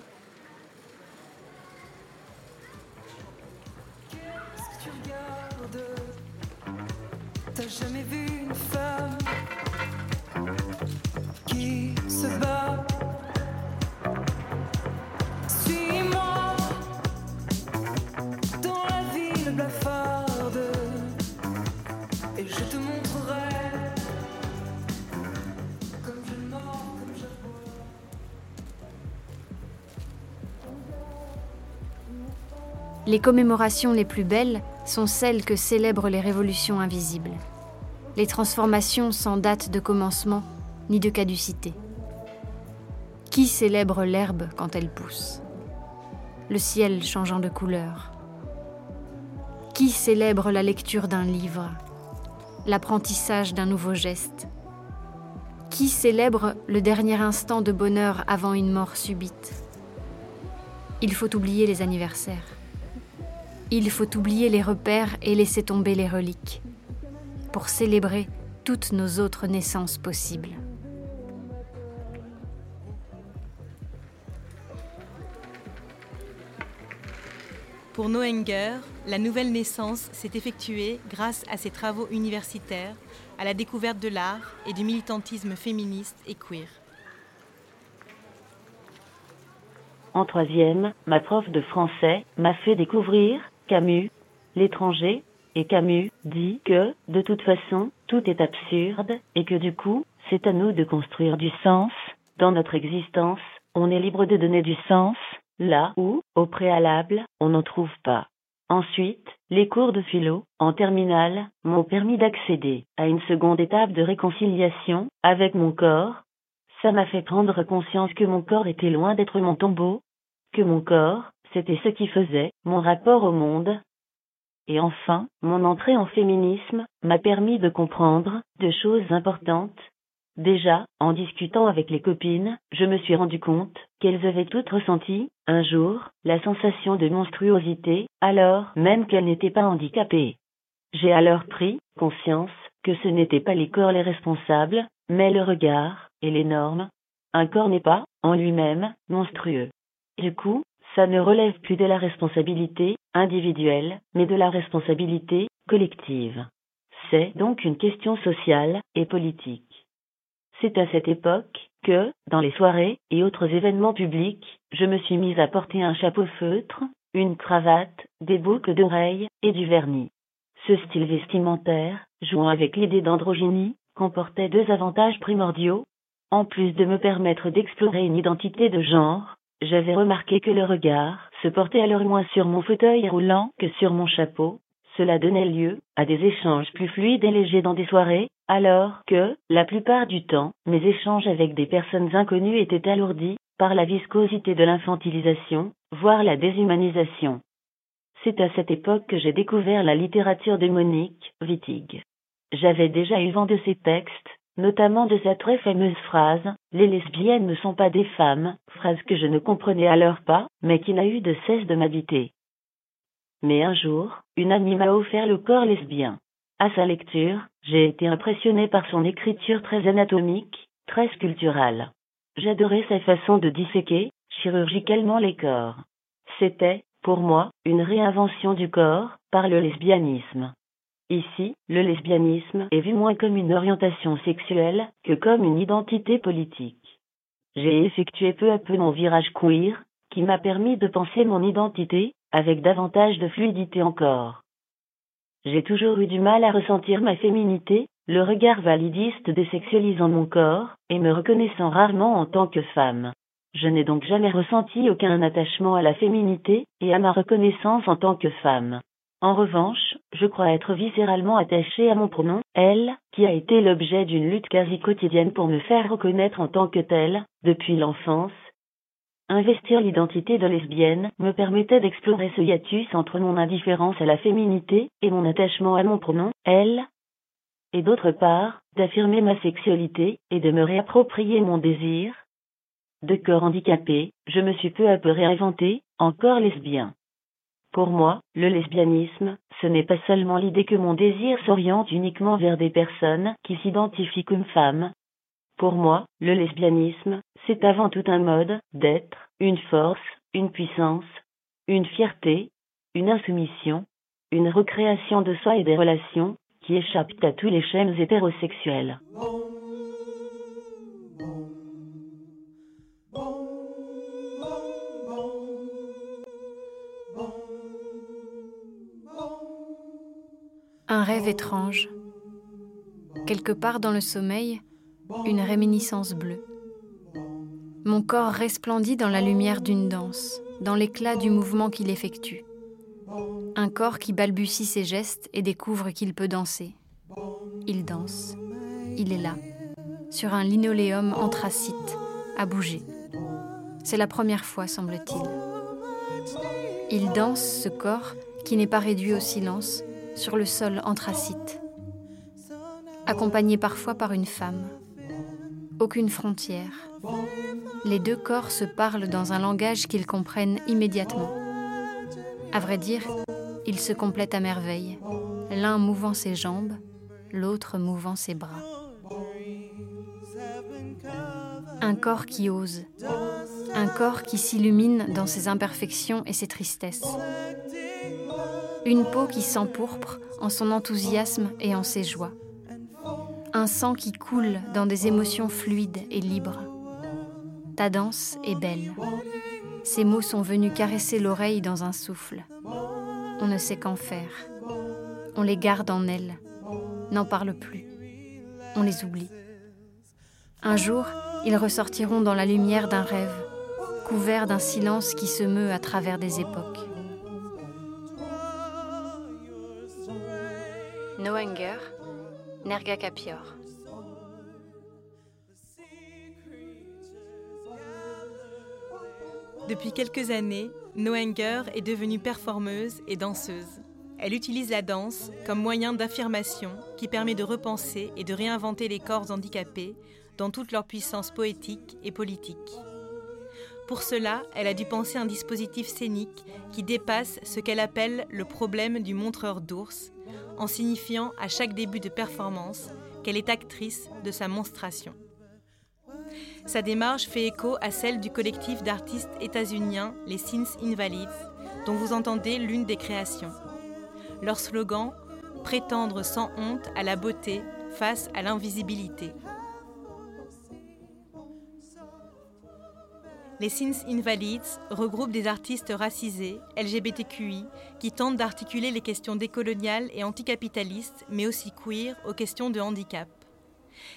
S2: Les commémorations les plus belles sont celles que célèbrent les révolutions invisibles. Les transformations sans date de commencement ni de caducité. Qui célèbre l'herbe quand elle pousse? Le ciel changeant de couleur. Qui célèbre la lecture d'un livre? L'apprentissage d'un nouveau geste. Qui célèbre le dernier instant de bonheur avant une mort subite? Il faut oublier les anniversaires il faut oublier les repères et laisser tomber les reliques pour célébrer toutes nos autres naissances possibles.
S5: Pour Noenger, la nouvelle naissance s'est effectuée grâce à ses travaux universitaires, à la découverte de l'art et du militantisme féministe et queer.
S11: En troisième, ma prof de français m'a fait découvrir Camus, l'étranger, et Camus dit que, de toute façon, tout est absurde, et que du coup, c'est à nous de construire du sens. Dans notre existence, on est libre de donner du sens, là où, au préalable, on n'en trouve pas. Ensuite, les cours de philo, en terminale, m'ont permis d'accéder à une seconde étape de réconciliation avec mon corps. Ça m'a fait prendre conscience que mon corps était loin d'être mon tombeau, que mon corps, c'était ce qui faisait mon rapport au monde. Et enfin, mon entrée en féminisme m'a permis de comprendre de choses importantes. Déjà, en discutant avec les copines, je me suis rendu compte qu'elles avaient toutes ressenti, un jour, la sensation de monstruosité, alors même qu'elles n'étaient pas handicapées. J'ai alors pris conscience que ce n'étaient pas les corps les responsables, mais le regard et les normes. Un corps n'est pas, en lui-même, monstrueux. Du coup, ça ne relève plus de la responsabilité individuelle, mais de la responsabilité collective. C'est donc une question sociale et politique. C'est à cette époque que, dans les soirées et autres événements publics, je me suis mise à porter un chapeau feutre, une cravate, des boucles d'oreilles et du vernis. Ce style vestimentaire, jouant avec l'idée d'androgynie, comportait deux avantages primordiaux. En plus de me permettre d'explorer une identité de genre, j'avais remarqué que le regard se portait alors moins sur mon fauteuil roulant que sur mon chapeau. Cela donnait lieu à des échanges plus fluides et légers dans des soirées, alors que, la plupart du temps, mes échanges avec des personnes inconnues étaient alourdis par la viscosité de l'infantilisation, voire la déshumanisation. C'est à cette époque que j'ai découvert la littérature de Monique Wittig. J'avais déjà eu vent de ses textes, notamment de sa très fameuse phrase Les lesbiennes ne sont pas des femmes, phrase que je ne comprenais alors pas, mais qui n'a eu de cesse de m'habiter. Mais un jour, une amie m'a offert le corps lesbien. À sa lecture, j'ai été impressionné par son écriture très anatomique, très sculpturale. J'adorais sa façon de disséquer, chirurgicalement les corps. C'était, pour moi, une réinvention du corps, par le lesbianisme. Ici, le lesbianisme est vu moins comme une orientation sexuelle que comme une identité politique. J'ai effectué peu à peu mon virage queer, qui m'a permis de penser mon identité, avec davantage de fluidité encore. J'ai toujours eu du mal à ressentir ma féminité, le regard validiste désexualisant mon corps, et me reconnaissant rarement en tant que femme. Je n'ai donc jamais ressenti aucun attachement à la féminité, et à ma reconnaissance en tant que femme. En revanche, je crois être viscéralement attachée à mon pronom, elle, qui a été l'objet d'une lutte quasi quotidienne pour me faire reconnaître en tant que telle, depuis l'enfance. Investir l'identité de lesbienne me permettait d'explorer ce hiatus entre mon indifférence à la féminité et mon attachement à mon pronom, elle, et d'autre part, d'affirmer ma sexualité et de me réapproprier mon désir. De corps handicapé, je me suis peu à peu réinventé, encore lesbien. Pour moi, le lesbianisme, ce n'est pas seulement l'idée que mon désir s'oriente uniquement vers des personnes qui s'identifient comme femmes. Pour moi, le lesbianisme, c'est avant tout un mode d'être, une force, une puissance, une fierté, une insoumission, une recréation de soi et des relations, qui échappent à tous les schèmes hétérosexuels.
S2: Un rêve étrange. Quelque part dans le sommeil, une réminiscence bleue. Mon corps resplendit dans la lumière d'une danse, dans l'éclat du mouvement qu'il effectue. Un corps qui balbutie ses gestes et découvre qu'il peut danser. Il danse. Il est là, sur un linoléum anthracite, à bouger. C'est la première fois, semble-t-il. Il danse, ce corps, qui n'est pas réduit au silence, sur le sol anthracite, accompagné parfois par une femme. Aucune frontière. Les deux corps se parlent dans un langage qu'ils comprennent immédiatement. À vrai dire, ils se complètent à merveille, l'un mouvant ses jambes, l'autre mouvant ses bras. Un corps qui ose, un corps qui s'illumine dans ses imperfections et ses tristesses. Une peau qui s'empourpre en son enthousiasme et en ses joies. Un sang qui coule dans des émotions fluides et libres. Ta danse est belle. Ces mots sont venus caresser l'oreille dans un souffle. On ne sait qu'en faire. On les garde en elle, n'en parle plus. On les oublie. Un jour, ils ressortiront dans la lumière d'un rêve, couverts d'un silence qui se meut à travers des époques. Noenger, Nerga Capior.
S5: Depuis quelques années, Noenger est devenue performeuse et danseuse. Elle utilise la danse comme moyen d'affirmation qui permet de repenser et de réinventer les corps handicapés dans toute leur puissance poétique et politique. Pour cela, elle a dû penser un dispositif scénique qui dépasse ce qu'elle appelle le problème du montreur d'ours en signifiant à chaque début de performance qu'elle est actrice de sa monstration. Sa démarche fait écho à celle du collectif d'artistes états-uniens les Sins Invalides, dont vous entendez l'une des créations. Leur slogan Prétendre sans honte à la beauté face à l'invisibilité. Les Sins Invalides regroupent des artistes racisés, LGBTQI, qui tentent d'articuler les questions décoloniales et anticapitalistes, mais aussi queer, aux questions de handicap.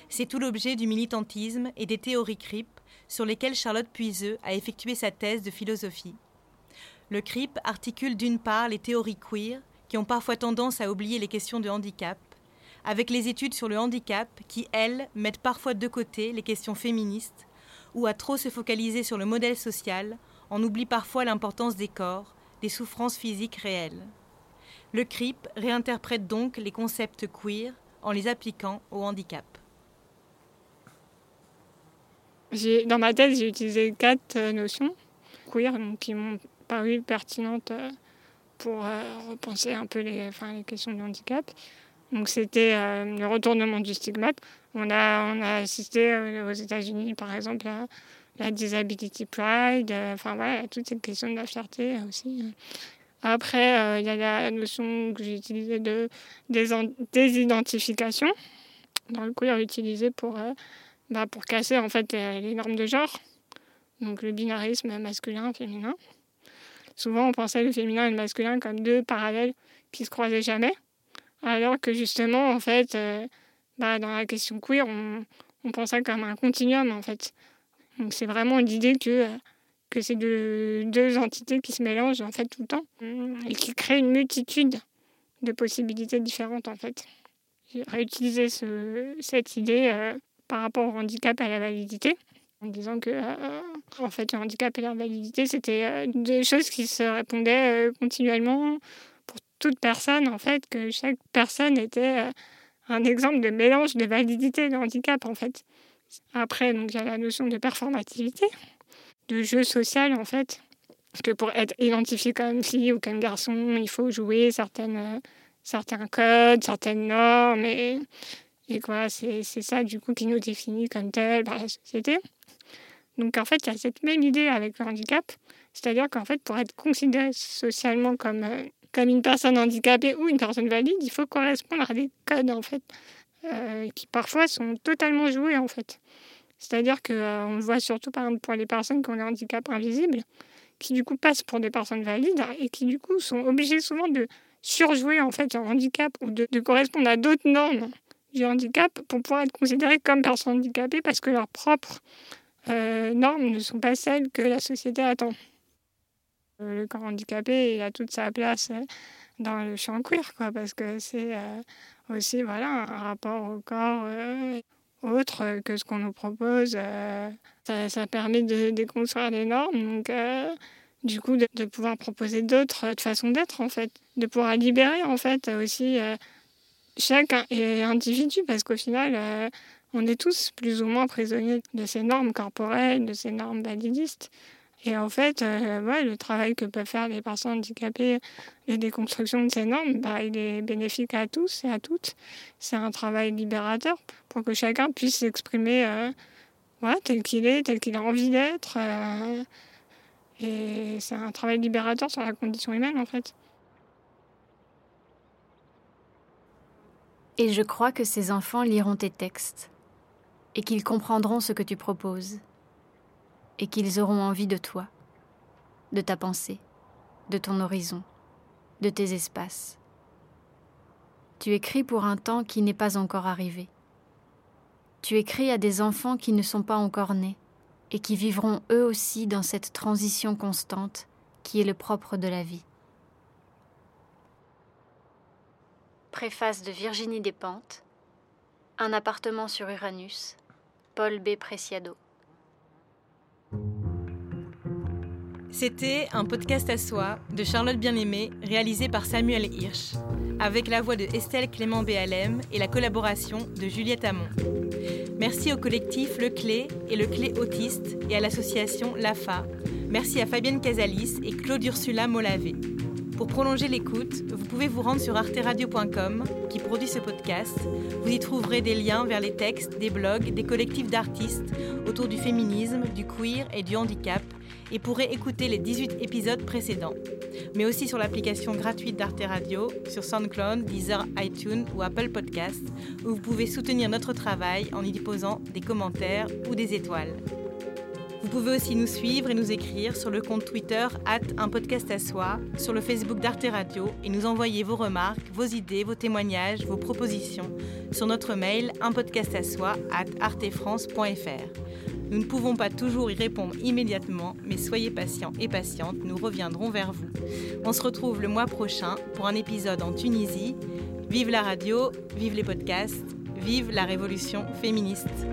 S5: C'est tout l'objet du militantisme et des théories CRIP sur lesquelles Charlotte Puiseux a effectué sa thèse de philosophie. Le CRIP articule d'une part les théories queer, qui ont parfois tendance à oublier les questions de handicap, avec les études sur le handicap qui, elles, mettent parfois de côté les questions féministes ou à trop se focaliser sur le modèle social, on oublie parfois l'importance des corps, des souffrances physiques réelles. Le CRIP réinterprète donc les concepts queer en les appliquant au handicap.
S12: Dans ma thèse, j'ai utilisé quatre euh, notions queer qui m'ont paru pertinentes euh, pour euh, repenser un peu les, les questions de handicap. Donc c'était le retournement du stigmate. On a, on a assisté euh, aux États-Unis, par exemple, à la Disability Pride, euh, enfin voilà, toutes ces questions de la fierté aussi. Après, euh, il y a la notion que j'ai utilisée de désidentification. Dans le queer, utilisée pour, euh, bah, pour casser en fait les normes de genre. Donc le binarisme masculin-féminin. Souvent, on pensait le féminin et le masculin comme deux parallèles qui se croisaient jamais. Alors que justement, en fait, euh, bah, dans la question queer, on, on pense ça comme un continuum, en fait. Donc c'est vraiment l'idée que, euh, que c'est deux, deux entités qui se mélangent, en fait, tout le temps, et qui créent une multitude de possibilités différentes, en fait. J'ai réutilisé ce, cette idée euh, par rapport au handicap et à la validité, en disant que, en fait, le handicap et la validité, c'était deux choses qui se répondaient continuellement toute personne, en fait, que chaque personne était un exemple de mélange de validité et de handicap, en fait. Après, donc, il y a la notion de performativité, de jeu social, en fait. Parce que pour être identifié comme fille ou comme garçon, il faut jouer certaines, certains codes, certaines normes. Et, et quoi, c'est ça, du coup, qui nous définit comme tel par la société. Donc, en fait, il y a cette même idée avec le handicap. C'est-à-dire qu'en fait, pour être considéré socialement comme euh, comme une personne handicapée ou une personne valide, il faut correspondre à des codes en fait, euh, qui parfois sont totalement joués en fait. C'est-à-dire qu'on euh, le voit surtout par exemple pour les personnes qui ont des handicaps invisibles, qui du coup passent pour des personnes valides et qui du coup sont obligées souvent de surjouer en fait leur handicap ou de, correspondre à d'autres normes du handicap pour pouvoir être considérées comme personnes handicapées parce que leurs propres euh, normes ne sont pas celles que la société attend. Euh, le corps handicapé, il a toute sa place euh, dans le champ queer, quoi, parce que c'est euh, aussi voilà, un rapport au corps autre que ce qu'on nous propose. Ça, ça, permet de déconstruire les normes, donc du coup de, de, pouvoir proposer d'autres façons d'être, en fait, de pouvoir libérer en fait aussi chaque individu, parce qu'au final, on est tous plus ou moins prisonniers de ces normes corporelles, de ces normes validistes. Et en fait, euh, le travail que peuvent faire les personnes handicapées et déconstruction de ces normes, bah, il est bénéfique à tous et à toutes. C'est un travail libérateur pour que chacun puisse s'exprimer euh, tel qu'il est, tel qu'il a envie d'être. Euh, et c'est un travail libérateur sur la condition humaine, en fait.
S2: Et je crois que ces enfants liront tes textes et qu'ils comprendront ce que tu proposes et qu'ils auront envie de toi, de ta pensée, de ton horizon, de tes espaces. Tu écris pour un temps qui n'est pas encore arrivé. Tu écris à des enfants qui ne sont pas encore nés et qui vivront eux aussi dans cette transition constante qui est le propre de la vie. Préface de Virginie Despentes Un appartement sur Uranus, Paul B. Preciado.
S5: C'était un podcast à soi de Charlotte Bien-Aimée, réalisé par Samuel Hirsch, avec la voix de Estelle Clément Béalem et la collaboration de Juliette Hamon. Merci au collectif Le Clé et Le Clé Autiste et à l'association LAFA. Merci à Fabienne Casalis et Claude Ursula Molavé. Pour prolonger l'écoute, vous pouvez vous rendre sur arteradio.com qui produit ce podcast. Vous y trouverez des liens vers les textes, des blogs, des collectifs d'artistes autour du féminisme, du queer et du handicap et pourrez écouter les 18 épisodes précédents, mais aussi sur l'application gratuite d'Arte Radio, sur SoundCloud, Deezer, iTunes ou Apple Podcasts, où vous pouvez soutenir notre travail en y déposant des commentaires ou des étoiles. Vous pouvez aussi nous suivre et nous écrire sur le compte Twitter un podcast à soi, sur le Facebook d'Arte Radio et nous envoyer vos remarques, vos idées, vos témoignages, vos propositions sur notre mail un podcast à soi at artefrance.fr. Nous ne pouvons pas toujours y répondre immédiatement, mais soyez patients et patientes, nous reviendrons vers vous. On se retrouve le mois prochain pour un épisode en Tunisie. Vive la radio, vive les podcasts, vive la révolution féministe.